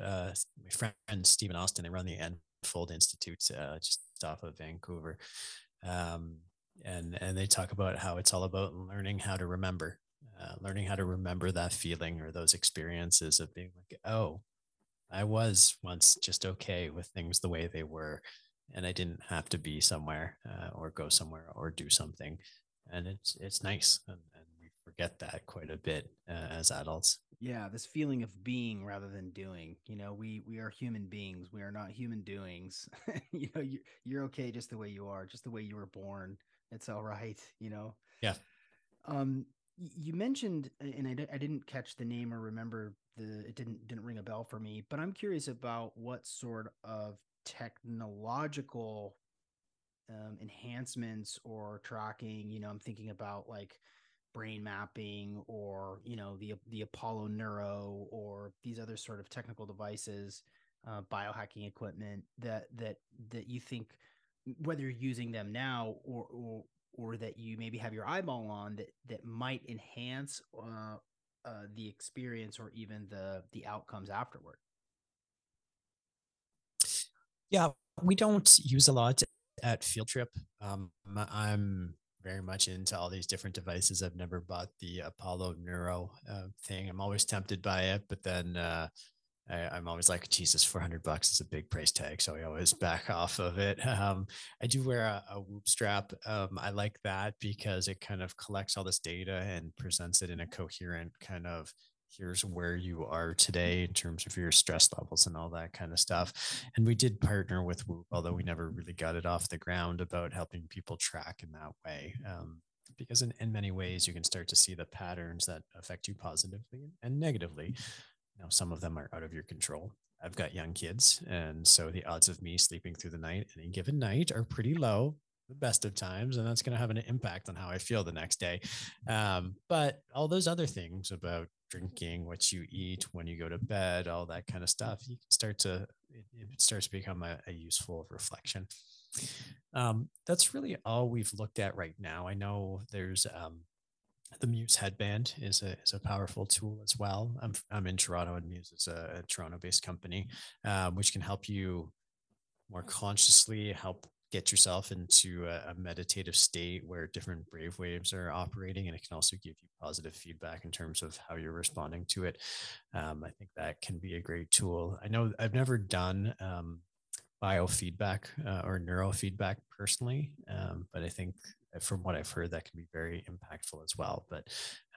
uh, my friend Stephen Austin, they run the Enfold Institute uh, just off of Vancouver, um, and and they talk about how it's all about learning how to remember, uh, learning how to remember that feeling or those experiences of being like, oh, I was once just okay with things the way they were, and I didn't have to be somewhere uh, or go somewhere or do something. And it's it's nice, and, and we forget that quite a bit uh, as adults. Yeah, this feeling of being rather than doing. You know, we we are human beings. We are not human doings. you know, you, you're okay just the way you are, just the way you were born. It's all right. You know. Yeah. Um, you mentioned, and I, I didn't catch the name or remember the it didn't didn't ring a bell for me, but I'm curious about what sort of technological um, enhancements or tracking. You know, I'm thinking about like brain mapping or you know the the Apollo Neuro or these other sort of technical devices, uh, biohacking equipment that that that you think whether you're using them now or or or that you maybe have your eyeball on that that might enhance uh, uh, the experience or even the the outcomes afterward. Yeah, we don't use a lot at Field Trip. Um, I'm very much into all these different devices. I've never bought the Apollo Neuro uh, thing. I'm always tempted by it, but then uh, I, am always like, Jesus, 400 bucks is a big price tag. So I always back off of it. Um, I do wear a, a Whoop strap. Um, I like that because it kind of collects all this data and presents it in a coherent kind of here's where you are today in terms of your stress levels and all that kind of stuff. And we did partner with Whoop, although we never really got it off the ground about helping people track in that way. Um, because in, in many ways you can start to see the patterns that affect you positively and negatively. Now, some of them are out of your control. I've got young kids, and so the odds of me sleeping through the night any given night are pretty low the best of times, and that's going to have an impact on how I feel the next day. Um, but all those other things about drinking, what you eat, when you go to bed, all that kind of stuff, you can start to it, it starts to become a, a useful reflection. Um, that's really all we've looked at right now. I know there's um, the Muse headband is a is a powerful tool as well. I'm I'm in Toronto, and Muse is a, a Toronto-based company, um, which can help you more consciously help get yourself into a, a, meditative state where different brain waves are operating and it can also give you positive feedback in terms of how you're responding to it um, i think that can be a great tool i know i've never done um, biofeedback uh, or neurofeedback personally um, but i think from what I've heard, that can be very impactful as well. But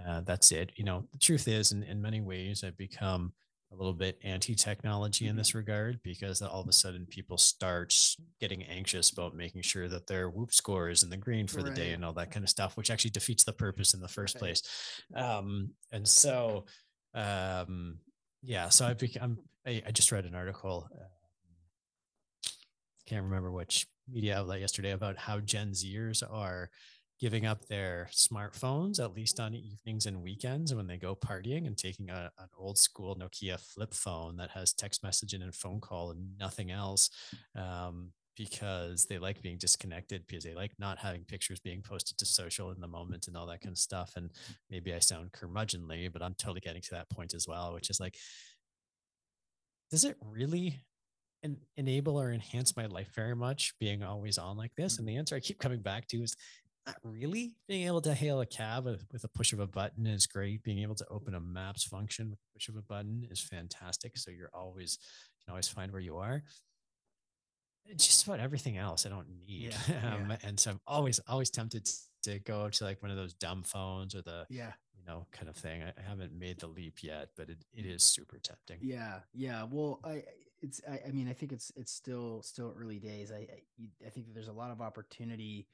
uh, that's it. You know, the truth is, in, in many ways, I've become a little bit anti-technology in mm-hmm. this regard because all of a sudden people start getting anxious about making sure that their whoop score is in the green for right. the day and all that kind of stuff which actually defeats the purpose in the first right. place um, and so um, yeah so i've become I, I, just read an article uh, can't remember which media outlet yesterday about how gen zers are giving up their smartphones at least on evenings and weekends when they go partying and taking a, an old school Nokia flip phone that has text messaging and phone call and nothing else um, because they like being disconnected because they like not having pictures being posted to social in the moment and all that kind of stuff. And maybe I sound curmudgeonly, but I'm totally getting to that point as well, which is like, does it really enable or enhance my life very much being always on like this? And the answer I keep coming back to is not really. Being able to hail a cab with, with a push of a button is great. Being able to open a maps function with a push of a button is fantastic. So you're always you can always find where you are. Just about everything else I don't need. Yeah, um, yeah. And so I'm always always tempted to go to like one of those dumb phones or the yeah you know kind of thing. I, I haven't made the leap yet, but it, it is super tempting. Yeah, yeah. Well, I it's I, I mean I think it's it's still still early days. I I, I think that there's a lot of opportunity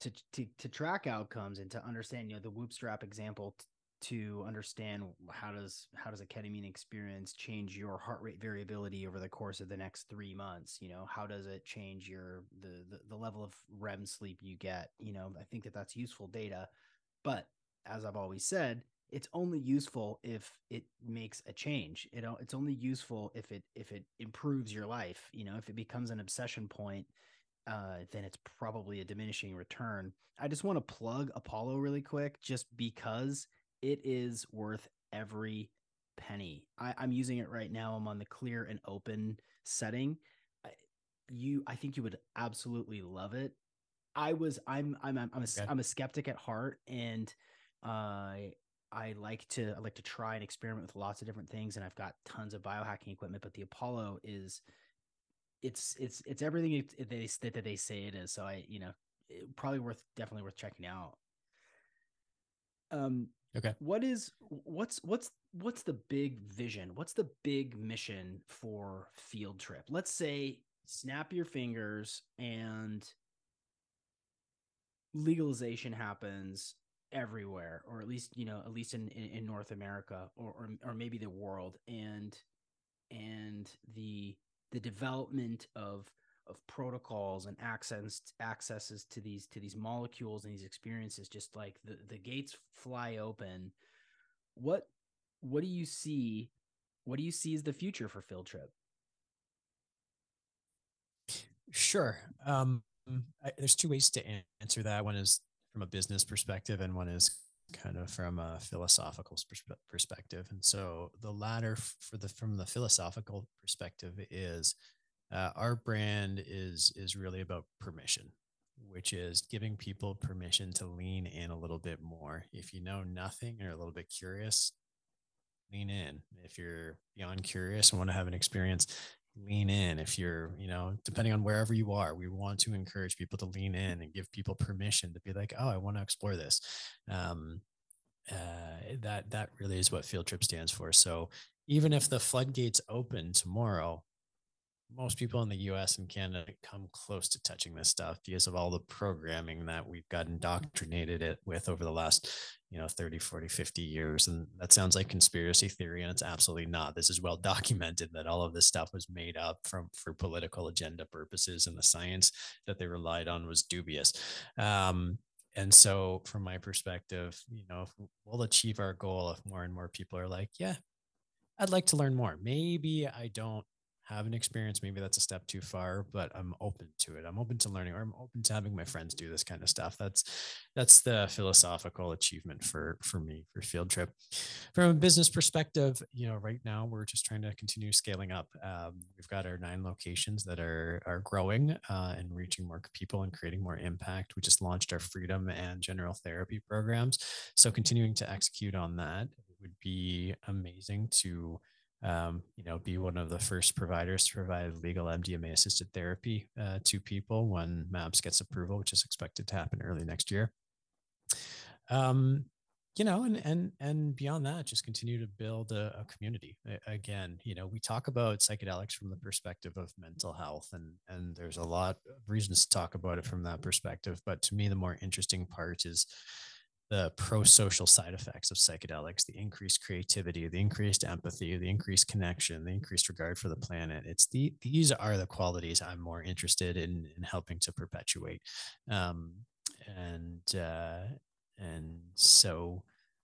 to, to to track outcomes and to understand you know the Whoopstrap example t- to understand how does how does a ketamine experience change your heart rate variability over the course of the next three months? You know how does it change your the, the the level of rem sleep you get? You know i think that that's useful data. But as i've always said it's only useful if it makes a change. It, it's only useful if it if it improves your life. You know if it becomes an obsession point uh, then it's probably a diminishing return. I just want to plug Apollo really quick, just because it is worth every penny. I, am using it right now. I'm on the clear and open setting. I, you, I think you would absolutely love it. I was, I'm, I'm, I'm, I'm a, okay. I'm a skeptic at heart, and uh, I like to, I like to try and experiment with lots of different things, and I've got tons of biohacking equipment. But the Apollo is it's it's it's everything they that they say it is. So I, you know, probably worth definitely worth checking out. Um. Okay. What is what's what's what's the big vision? What's the big mission for Field Trip? Let's say snap your fingers and legalization happens everywhere or at least you know at least in in, in north america or, or or maybe the world and and the the development of of protocols and access accesses to these to these molecules and these experiences just like the the gates fly open what what do you see what do you see as the future for field trip? Sure. Um I, there's two ways to answer that. One is from a business perspective and one is kind of from a philosophical perspective. And so the latter for the from the philosophical perspective is uh, our brand is is really about permission, which is giving people permission to lean in a little bit more. If you know nothing or a little bit curious, lean in. If you're beyond curious and want to have an experience, lean in if you're you know depending on wherever you are we want to encourage people to lean in and give people permission to be like oh i want to explore this. Um, uh, that that really is what field trip stands for. So even if the floodgates open tomorrow most people in the US and Canada come close to touching this stuff because of all the programming that we've got indoctrinated it with over the last, you know, 30, 40, 50 years. And that sounds like conspiracy theory, and it's absolutely not. This is well documented that all of this stuff was made up from for political agenda purposes, and the science that they relied on was dubious. Um, and so from my perspective, you know, we'll achieve our goal if more and more people are like, yeah, I'd like to learn more. Maybe I don't have an experience. Maybe that's a step too far, but I'm open to it. I'm open to learning, or I'm open to having my friends do this kind of stuff. That's that's the philosophical achievement for for me for field trip. From a business perspective, you know, right now we're just trying to continue scaling up. Um, we've got our nine locations that are are growing uh, and reaching more people and creating more impact. We just launched our freedom and general therapy programs, so continuing to execute on that would be amazing to um, you know, be one of the first providers to provide legal MDMA assisted therapy uh, to people when MAPS gets approval, which is expected to happen early next year. Um, you know, and and and beyond that, just continue to build a, a community. again, you know, we talk about psychedelics from the perspective of mental health, and and there's a lot of reasons to talk about it from that perspective. But to me, the more interesting part is the pro-social side effects of psychedelics the increased creativity the increased empathy the increased connection the increased regard for the planet. It's the these are the qualities i'm more interested in in helping to perpetuate. Um, and uh, and so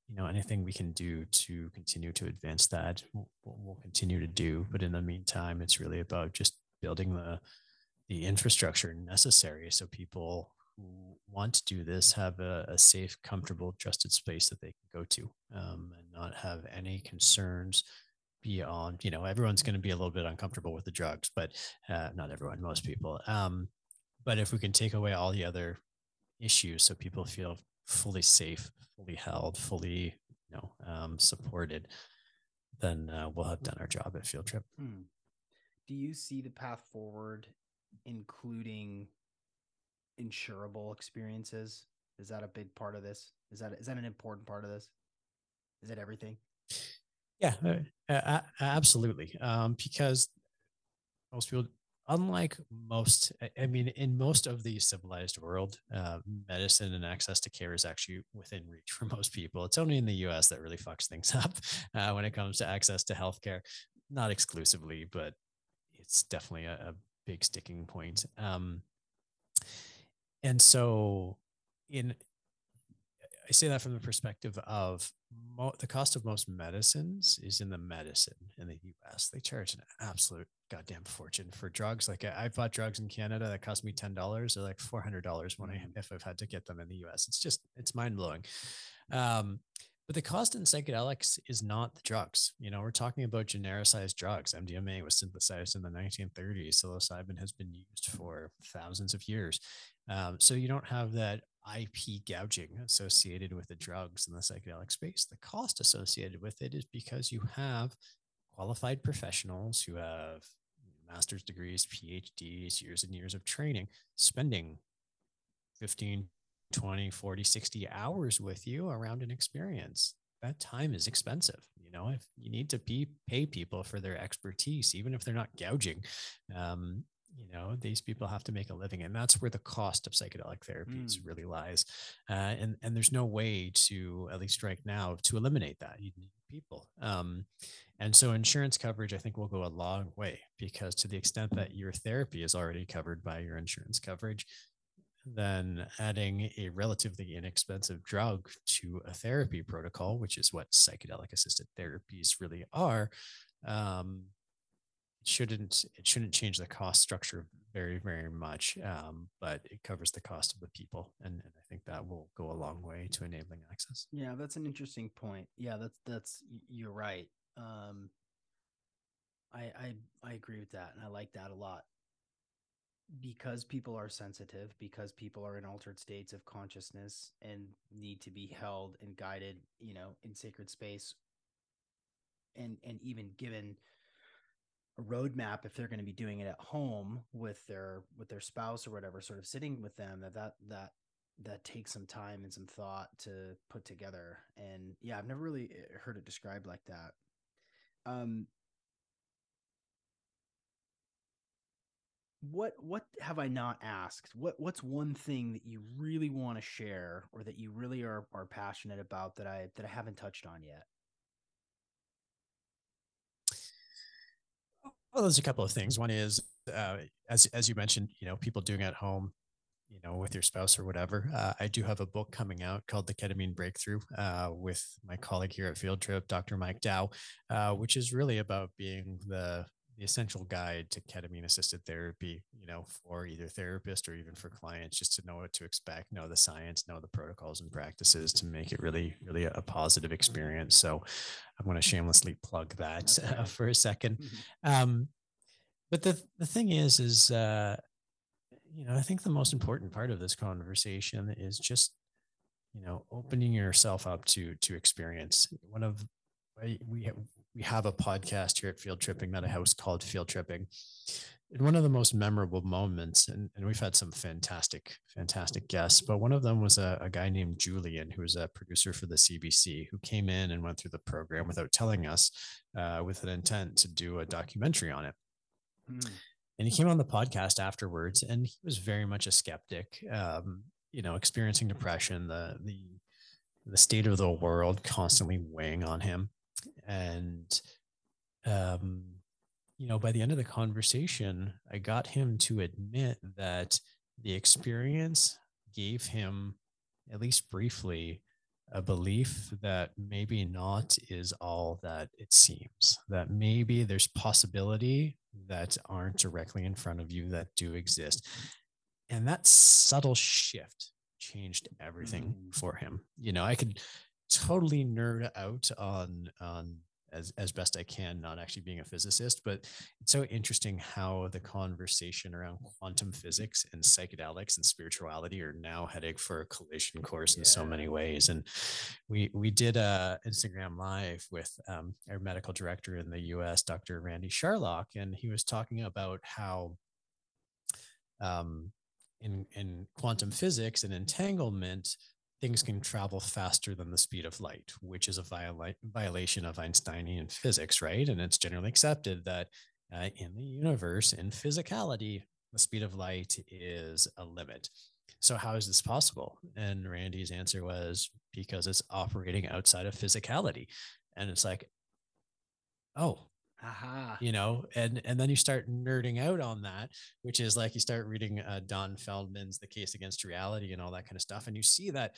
you know anything we can do to continue to advance that we'll, we'll continue to do. But in the meantime it's really about just building the the infrastructure necessary so people who want to do this have a, a safe comfortable trusted space that they can go to um, and not have any concerns beyond you know everyone's going to be a little bit uncomfortable with the drugs but uh, not everyone most people um, but if we can take away all the other issues so people feel fully safe, fully held, fully you know um, supported, then uh, we'll have done our job at Field Trip. Hmm. Do you see the path forward, including insurable experiences? Is that a big part of this? Is that is that an important part of this? Is it everything? Yeah, uh, absolutely. Um, because most people unlike most i mean in most of the civilized world uh, medicine and access to care is actually within reach for most people it's only in the us that really fucks things up uh, when it comes to access to healthcare not exclusively but it's definitely a, a big sticking point um, and so in I say that from the perspective of mo- the cost of most medicines is in the medicine in the US. They charge an absolute goddamn fortune for drugs. Like I, have bought drugs in Canada that cost me ten dollars or like four hundred dollars when I mm-hmm. if I've had to get them in the US. It's just it's mind blowing. Um, but the cost in psychedelics is not the drugs. You know, we're talking about genericized drugs. MDMA was synthesized in the 1930s. Psilocybin has been used for thousands of years. Um, so you don't have that IP gouging associated with the drugs in the psychedelic space. The cost associated with it is because you have qualified professionals who have master's degrees, PhDs, years and years of training, spending 15, 20, 40, 60 hours with you around an experience. That time is expensive. You know, if you need to be, pay people for their expertise, even if they're not gouging, um, you know these people have to make a living and that's where the cost of psychedelic therapies mm. really lies uh, and and there's no way to at least right now to eliminate that you need people um, and so insurance coverage i think will go a long way because to the extent that your therapy is already covered by your insurance coverage then adding a relatively inexpensive drug to a therapy protocol which is what psychedelic assisted therapies really are um, shouldn't it shouldn't change the cost structure very very much um, but it covers the cost of the people and, and, i think that will go a long way to enabling access. Yeah that's an interesting point. Yeah that's that's you're right. Um, I, I i agree with that and i like that a lot because people are sensitive because people are in altered states of consciousness and need to be held and guided you know in sacred space and and even given a roadmap if they're going to be doing it at home with their with their spouse or whatever sort of sitting with them that that that that takes some time and some thought to put together. And yeah i've never really eh, heard it described like that. Um what what have i not asked what what's one thing that you really want to share or that you really are are passionate about that i that i haven't touched on yet Well, there's a couple of things. One is, uh, as as you mentioned, you know, people doing at home, you know, with your spouse or whatever. Uh, I do have a book coming out called The Ketamine Breakthrough uh, with my colleague here at Field Trip, Dr. Mike Dow, uh, which is really about being the the essential guide to ketamine assisted therapy, you know, for either therapist or even for clients, just to know what to expect, know the science, know the protocols and practices to make it really, really a positive experience. So I'm going to shamelessly plug that uh, for a second. Mm-hmm. Um, but the, the thing is, is, uh, you know, I think the most important part of this conversation is just, you know, opening yourself up to, to experience one of, we have, we have a podcast here at Field Tripping that I host called Field Tripping. And one of the most memorable moments, and, and we've had some fantastic, fantastic guests, but one of them was a, a guy named Julian, who was a producer for the CBC, who came in and went through the program without telling us uh, with an intent to do a documentary on it. Mm. And he came on the podcast afterwards, and he was very much a skeptic. Um, you know, experiencing depression, the the the state of the world constantly weighing on him, and um, you know, by the end of the conversation, I got him to admit that the experience gave him, at least briefly, a belief that maybe not is all that it seems, that maybe there's possibility that aren't directly in front of you that do exist. And that subtle shift changed everything mm. for him. You know, I could totally nerd out on on as as best I can, not actually being a physicist, but it's so interesting how the conversation around quantum physics and psychedelics and spirituality are now heading for a collision course yeah. in so many ways. And we we did a Instagram live with um, our medical director in the U.S., Dr. Randy Sharlock, and he was talking about how um, in in quantum physics and entanglement things can travel faster than the speed of light which is a viola- violation of einsteinian physics right? And it's generally accepted that uh, in the universe in physicality the speed of light is a limit. So how is this possible? And randy's answer was because it's operating outside of physicality. And it's like oh Aha. You know, and and then you start nerding out on that, which is like you start reading uh, Don Hoffman's The Case Against Reality and all that kind of stuff, and you see that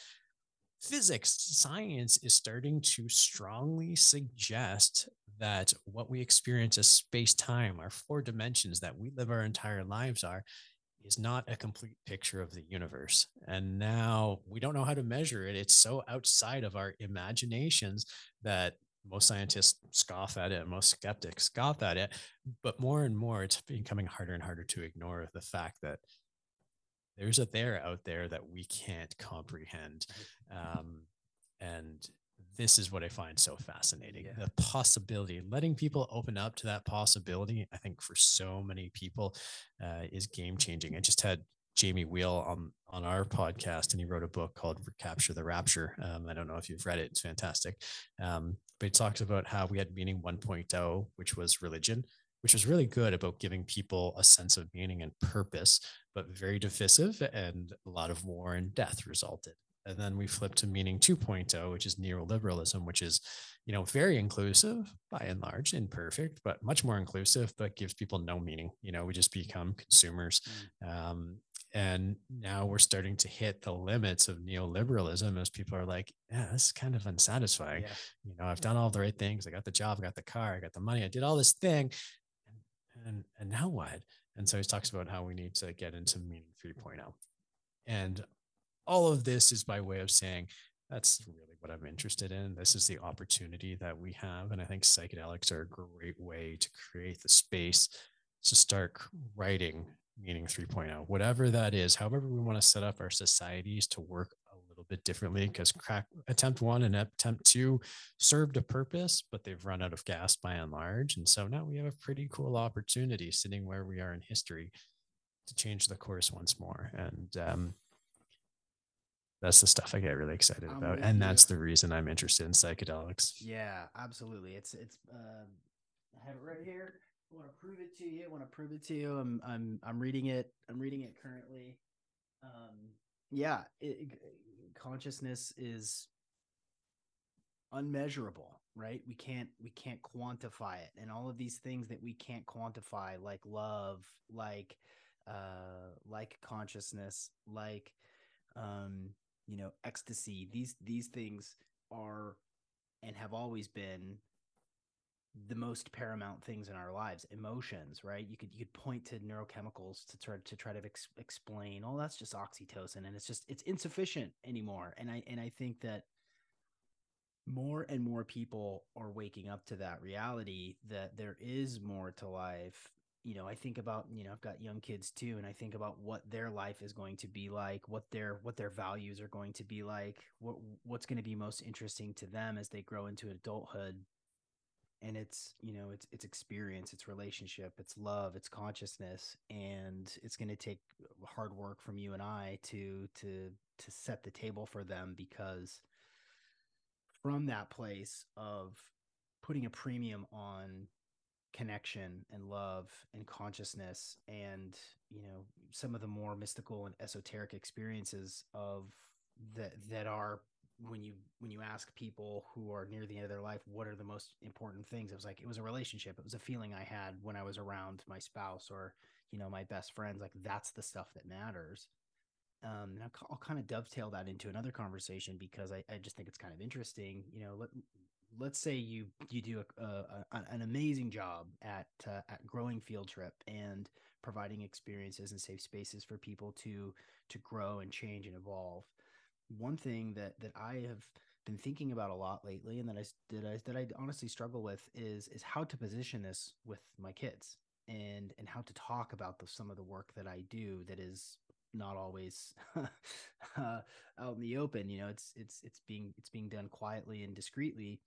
physics science is starting to strongly suggest that what we experience as space time, our four dimensions that we live our entire lives are, is not a complete picture of the universe. And now we don't know how to measure it. It's so outside of our imaginations that most scientists scoff at it, most skeptics scoff at it, but more and more it's becoming harder and harder to ignore the fact that there's a there out there that we can't comprehend. Um, and this is what I find so fascinating. Yeah. The possibility, letting people open up to that possibility, I think for so many people uh, is game changing. I just had Jamie Wheal on on our podcast, and he wrote a book called "Recapture the Rapture." Um, I don't know if you've read it; it's fantastic. Um, but he talks about how we had meaning 1.0, which was religion, which was really good about giving people a sense of meaning and purpose, but very divisive, and a lot of war and death resulted. And then we flip to meaning 2.0, which is neoliberalism, which is, you know, very inclusive by and large, imperfect, but much more inclusive, but gives people no meaning. You know, we just become consumers. Mm. Um, and now we're starting to hit the limits of neoliberalism as people are like yeah this is kind of unsatisfying yeah. you know i've done all the right things i got the job i got the car i got the money i did all this thing and and, and now what and so he talks about how we need to get into meaning 3.0 and all of this is by way of saying that's really what i'm interested in. This is the opportunity that we have and i think psychedelics are a great way to create the space to start writing meaning 3.0 whatever that is however we want to set up our societies to work a little bit differently because crack attempt one and attempt two served a purpose but they've run out of gas by and large and so now we have a pretty cool opportunity sitting where we are in history to change the course once more. And um, that's the stuff I get really excited I'm about, and that's the reason I'm interested in psychedelics. Yeah, absolutely. It's it's. Uh, I have it right here. I want to prove it to you. I want to prove it to you. I'm I'm I'm reading it. I'm reading it currently. Um, yeah, it, consciousness is unmeasurable, right? We can't we can't quantify it, and all of these things that we can't quantify, like love, like uh, like consciousness, like um, you know, ecstasy. These these things are and have always been the most paramount things in our lives emotions right you could you could point to neurochemicals to try to try to ex- explain oh that's just oxytocin and it's just it's insufficient anymore and i and i think that more and more people are waking up to that reality that there is more to life you know i think about you know i've got young kids too and i think about what their life is going to be like what their what their values are going to be like what what's going to be most interesting to them as they grow into adulthood. And it's you know it's it's experience it's relationship it's love it's consciousness and it's going to take hard work from you and i to to to set the table for them because from that place of putting a premium on connection and love and consciousness and you know some of the more mystical and esoteric experiences of that that are when you when you ask people who are near the end of their life what are the most important things? It was like it was a relationship. It was a feeling i had when i was around my spouse or you know my best friends like that's the stuff that matters. Um and i'll, I'll kind of dovetail that into another conversation because I, I just think it's kind of interesting you know let, let's say you you do a, a, an amazing job at uh, at growing field trip and providing experiences and safe spaces for people to to grow and change and evolve one thing that that I have been thinking about a lot lately, and that I that I that I honestly struggle with is is how to position this with my kids and and how to talk about the, some of the work that I do that is not always uh, out in the open. You know, it's it's it's being it's being done quietly and discreetly,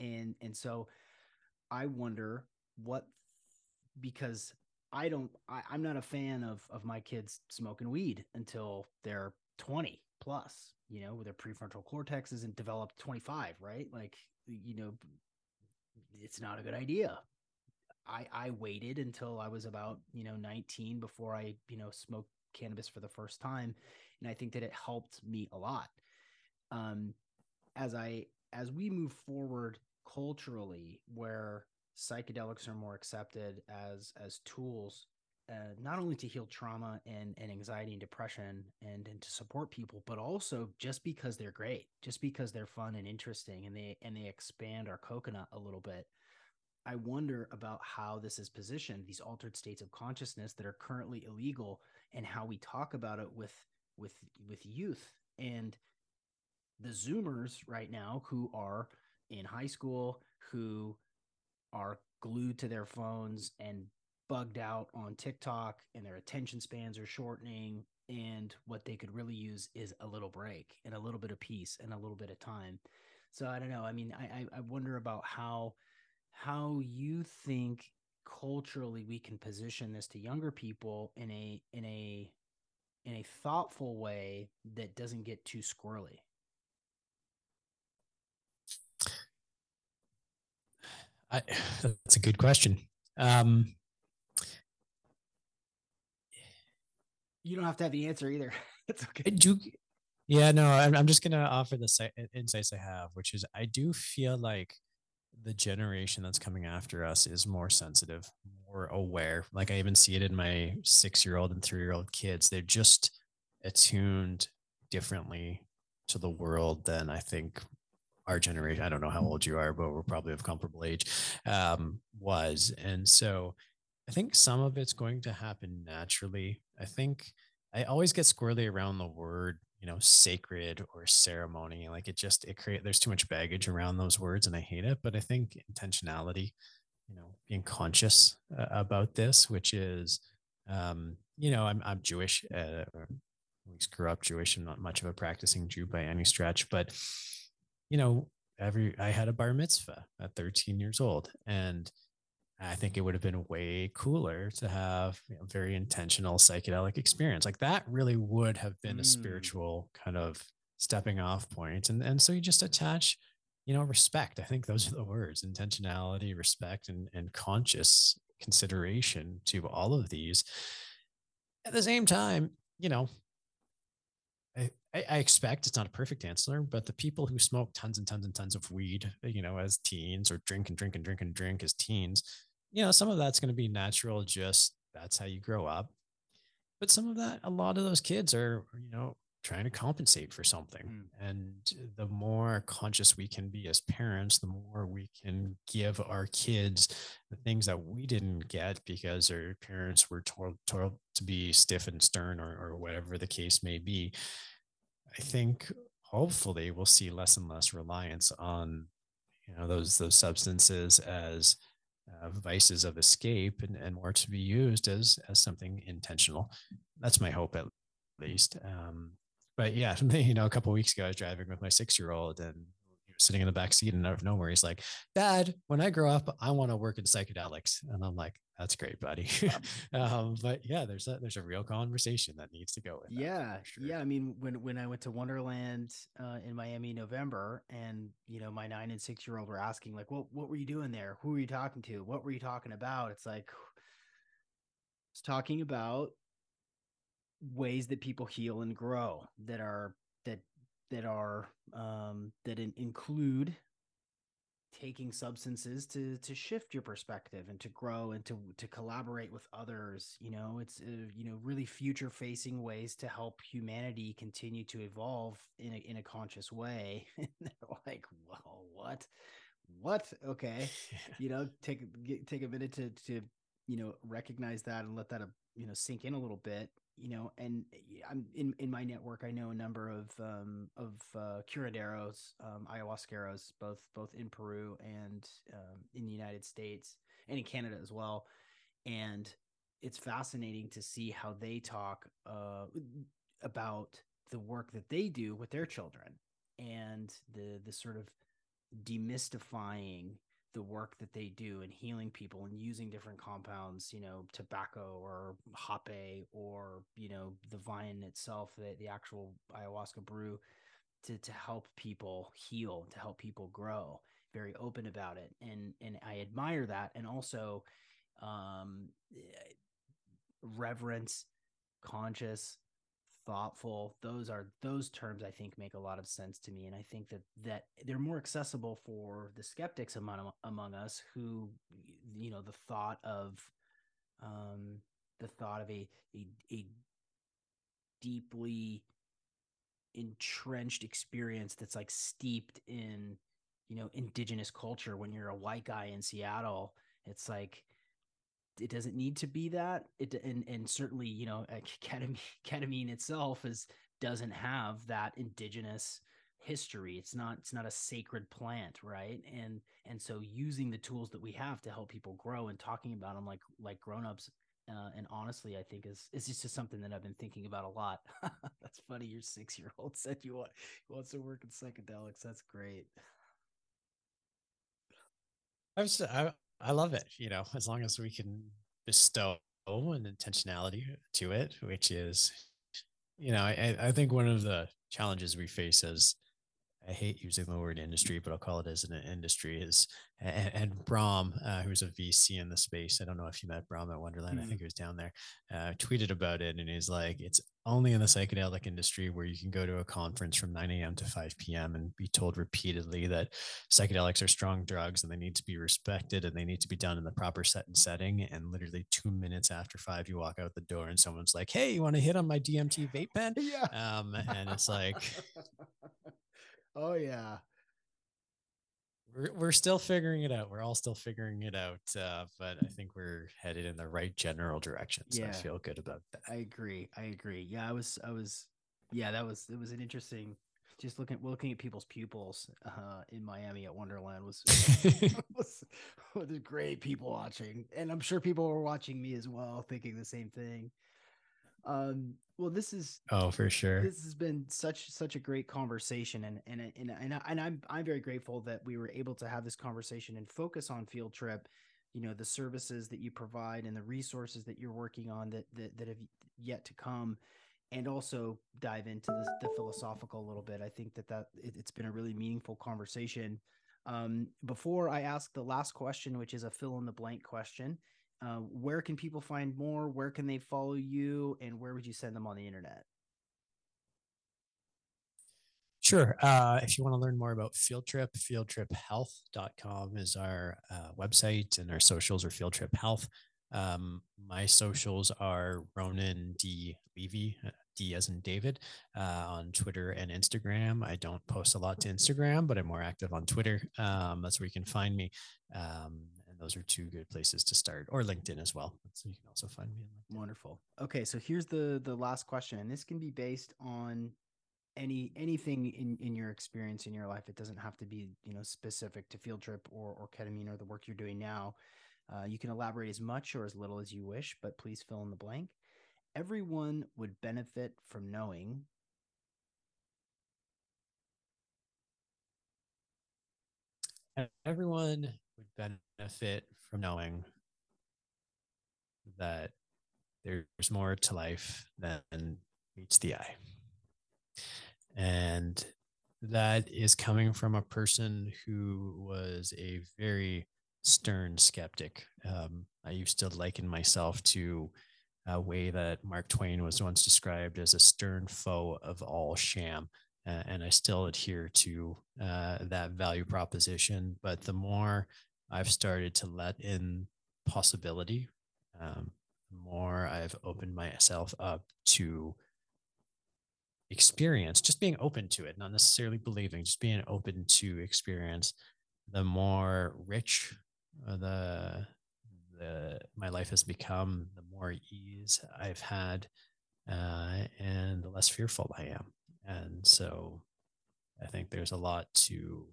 and and so I wonder what because I don't I, I'm not a fan of of my kids smoking weed until they're 20 plus you know, with their prefrontal cortex isn't developed 25, right? Like, you know, it's not a good idea. I I waited until I was about, you know, 19 before I, you know, smoked cannabis for the first time, and I think that it helped me a lot. Um as I as we move forward culturally where psychedelics are more accepted as as tools uh, not only to heal trauma and, and anxiety and depression and, and to support people, but also just because they're great, just because they're fun and interesting and they and they expand our coconut a little bit. I wonder about how this is positioned, these altered states of consciousness that are currently illegal, and how we talk about it with with with youth and the Zoomers right now who are in high school, who are glued to their phones and bugged out on TikTok and their attention spans are shortening. And what they could really use is a little break and a little bit of peace and a little bit of time. So I don't know. I mean, I, I wonder about how how you think culturally we can position this to younger people in a in a in a thoughtful way that doesn't get too squirrely. I, that's a good question. Um, you don't have to have the answer either. it's okay. Do. Yeah, no, I'm, I'm just gonna offer the insights I have, which is I do feel like the generation that's coming after us is more sensitive, more aware. Like I even see it in my six year old and three year old kids. They're just attuned differently to the world than I think our generation. I don't know how old you are, but we're probably of comparable age. Um, was and so I think some of it's going to happen naturally. I think I always get squirrely around the word, you know, sacred or ceremony. Like it just it create there's too much baggage around those words and I hate it, but I think intentionality, you know, being conscious uh, about this, which is um, you know, I'm I'm Jewish, uh, we grew up Jewish. I'm not much of a practicing Jew by any stretch, but you know, every I had a bar mitzvah at 13 years old, and I think it would have been way cooler to have you know, very intentional psychedelic experience. Like that really would have been mm. a spiritual kind of stepping off point. And and so you just attach, you know, respect. I think those are the words: intentionality, respect, and and conscious consideration to all of these. At the same time, you know, I, I expect it's not a perfect answer, but the people who smoke tons and tons and tons of weed, you know, as teens or drink and drink and drink and drink as teens, you know, some of that's going to be natural, just that's how you grow up. But some of that, a lot of those kids are, you know, trying to compensate for something. Mm. And the more conscious we can be as parents, the more we can give our kids the things that we didn't get because our parents were told, told to be stiff and stern or, or whatever the case may be. I think hopefully we'll see less and less reliance on you know those those substances as uh, vices of escape and, and more to be used as as something intentional. That's my hope at least. Um, but yeah, you know, a couple weeks ago I was driving with my six year old and sitting in the back seat and out of nowhere, he's like, Dad, when I grow up, I want to work in psychedelics. And I'm like, that's great, buddy. um, but yeah, there's a there's a real conversation that needs to go with. Yeah, sure. yeah. I mean, when when I went to Wonderland uh, in Miami in November, and you know, my nine and six year old were asking like, "What what were you doing there? Who were you talking to? What were you talking about?" It's like, it's talking about ways that people heal and grow that are that that are um, that in, include taking substances to to shift your perspective and to grow and to to collaborate with others you know? It's uh, you know really future facing ways to help humanity continue to evolve in a, in a conscious way. And they're like well what? What? Okay. You know take get, take a minute to to you know recognize that and let that uh, you know sink in a little bit you know, and I'm in in my network. I know a number of um, of uh, curanderos, um, ayahuasqueros, both both in Peru and um, in the United States and in Canada as well. And it's fascinating to see how they talk uh, about the work that they do with their children and the the sort of demystifying the work that they do in healing people and using different compounds, you know, tobacco or hape or, you know, the vine itself, the, the actual ayahuasca brew to, to help people heal, to help people grow, very open about it. And, and I admire that. And also, um, reverence, conscious, thoughtful. Those are those terms i think make a lot of sense to me and i think that that they're more accessible for the skeptics among among us who you know the thought of um the thought of a a, a deeply entrenched experience that's like steeped in you know indigenous culture. When you're a white guy in seattle it's like it doesn't need to be that. It and and certainly you know ketamine ketamine itself is doesn't have that indigenous history. It's not it's not a sacred plant right? And and so using the tools that we have to help people grow and talking about them like like grown-ups uh, and honestly i think is is just something that i've been thinking about a lot. That's funny your six year old said you want wants to work in psychedelics. That's great. I was I, love it, you know, as long as we can bestow an intentionality to it, which is, you know, I, I think one of the challenges we face as I hate using the word industry, but I'll call it as an industry is and, and Brahm, uh, who's a VC in the space. I don't know if you met Brahm at Wonderland. Mm-hmm. I think he was down there. Uh, tweeted about it, and he's like, "It's only in the psychedelic industry where you can go to a conference from 9 a.m. to 5 p.m. and be told repeatedly that psychedelics are strong drugs and they need to be respected and they need to be done in the proper set and setting. And literally two minutes after five, you walk out the door and someone's like, "Hey, you want to hit on my DMT vape pen?" Yeah. Um, and it's like. Oh yeah. We're, we're still figuring it out. We're all still figuring it out. Uh, but I think we're headed in the right general direction. So yeah. I feel good about that. I agree. I agree. Yeah, I was I was yeah, that was it was an interesting just looking looking at people's pupils uh, in Miami at Wonderland was was, was great people watching, and I'm sure people were watching me as well, thinking the same thing. Um, well, this is oh for sure. This has been such such a great conversation, and and and and, and I'm I'm very grateful that we were able to have this conversation and focus on Field Trip. You know the services that you provide and the resources that you're working on that that, that have yet to come, and also dive into the, the philosophical a little bit. I think that that it, has been a really meaningful conversation. Um, before I ask the last question, which is a fill in the blank question, uh, where can people find more? Where can they follow you? And where would you send them on the internet? Sure. Uh, if you want to learn more about Field Trip, fieldtriphealth.com is our uh, website, and our socials are Field Trip Health. Um, my socials are Ronan D. Levy, uh, D as in David, uh, on Twitter and Instagram. I don't post a lot to Instagram, but I'm more active on Twitter. Um, that's where you can find me. Um, those are two good places to start or linkedin as well so you can also find me on wonderful. Okay so here's the the last question and this can be based on any anything in in your experience in your life. It doesn't have to be you know specific to field trip or or ketamine or the work you're doing now. Uh, you can elaborate as much or as little as you wish but please fill in the blank. Everyone would benefit from knowing everyone would benefit from knowing that there's more to life than meets the eye. And that is coming from a person who was a very stern skeptic. Um, I used to liken myself to a way that Mark Twain was once described as a stern foe of all sham. Uh, and I still adhere to uh, that value proposition. But the more I've started to let in possibility, um, the more I've opened myself up to experience, just being open to it, not necessarily believing, just being open to experience, the more rich uh, the the my life has become, the more ease I've had, uh, and the less fearful I am. And so, I think there's a lot to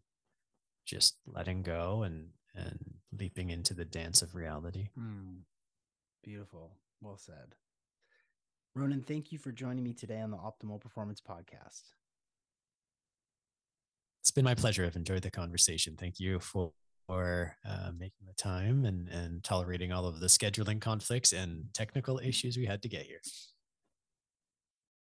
just letting go and and leaping into the dance of reality. Mm, beautiful. Well said. Ronan, thank you for joining me today on the Optimal Performance Podcast. It's been my pleasure. I've enjoyed the conversation. Thank you for for uh, making the time and, and tolerating all of the scheduling conflicts and technical issues we had to get here.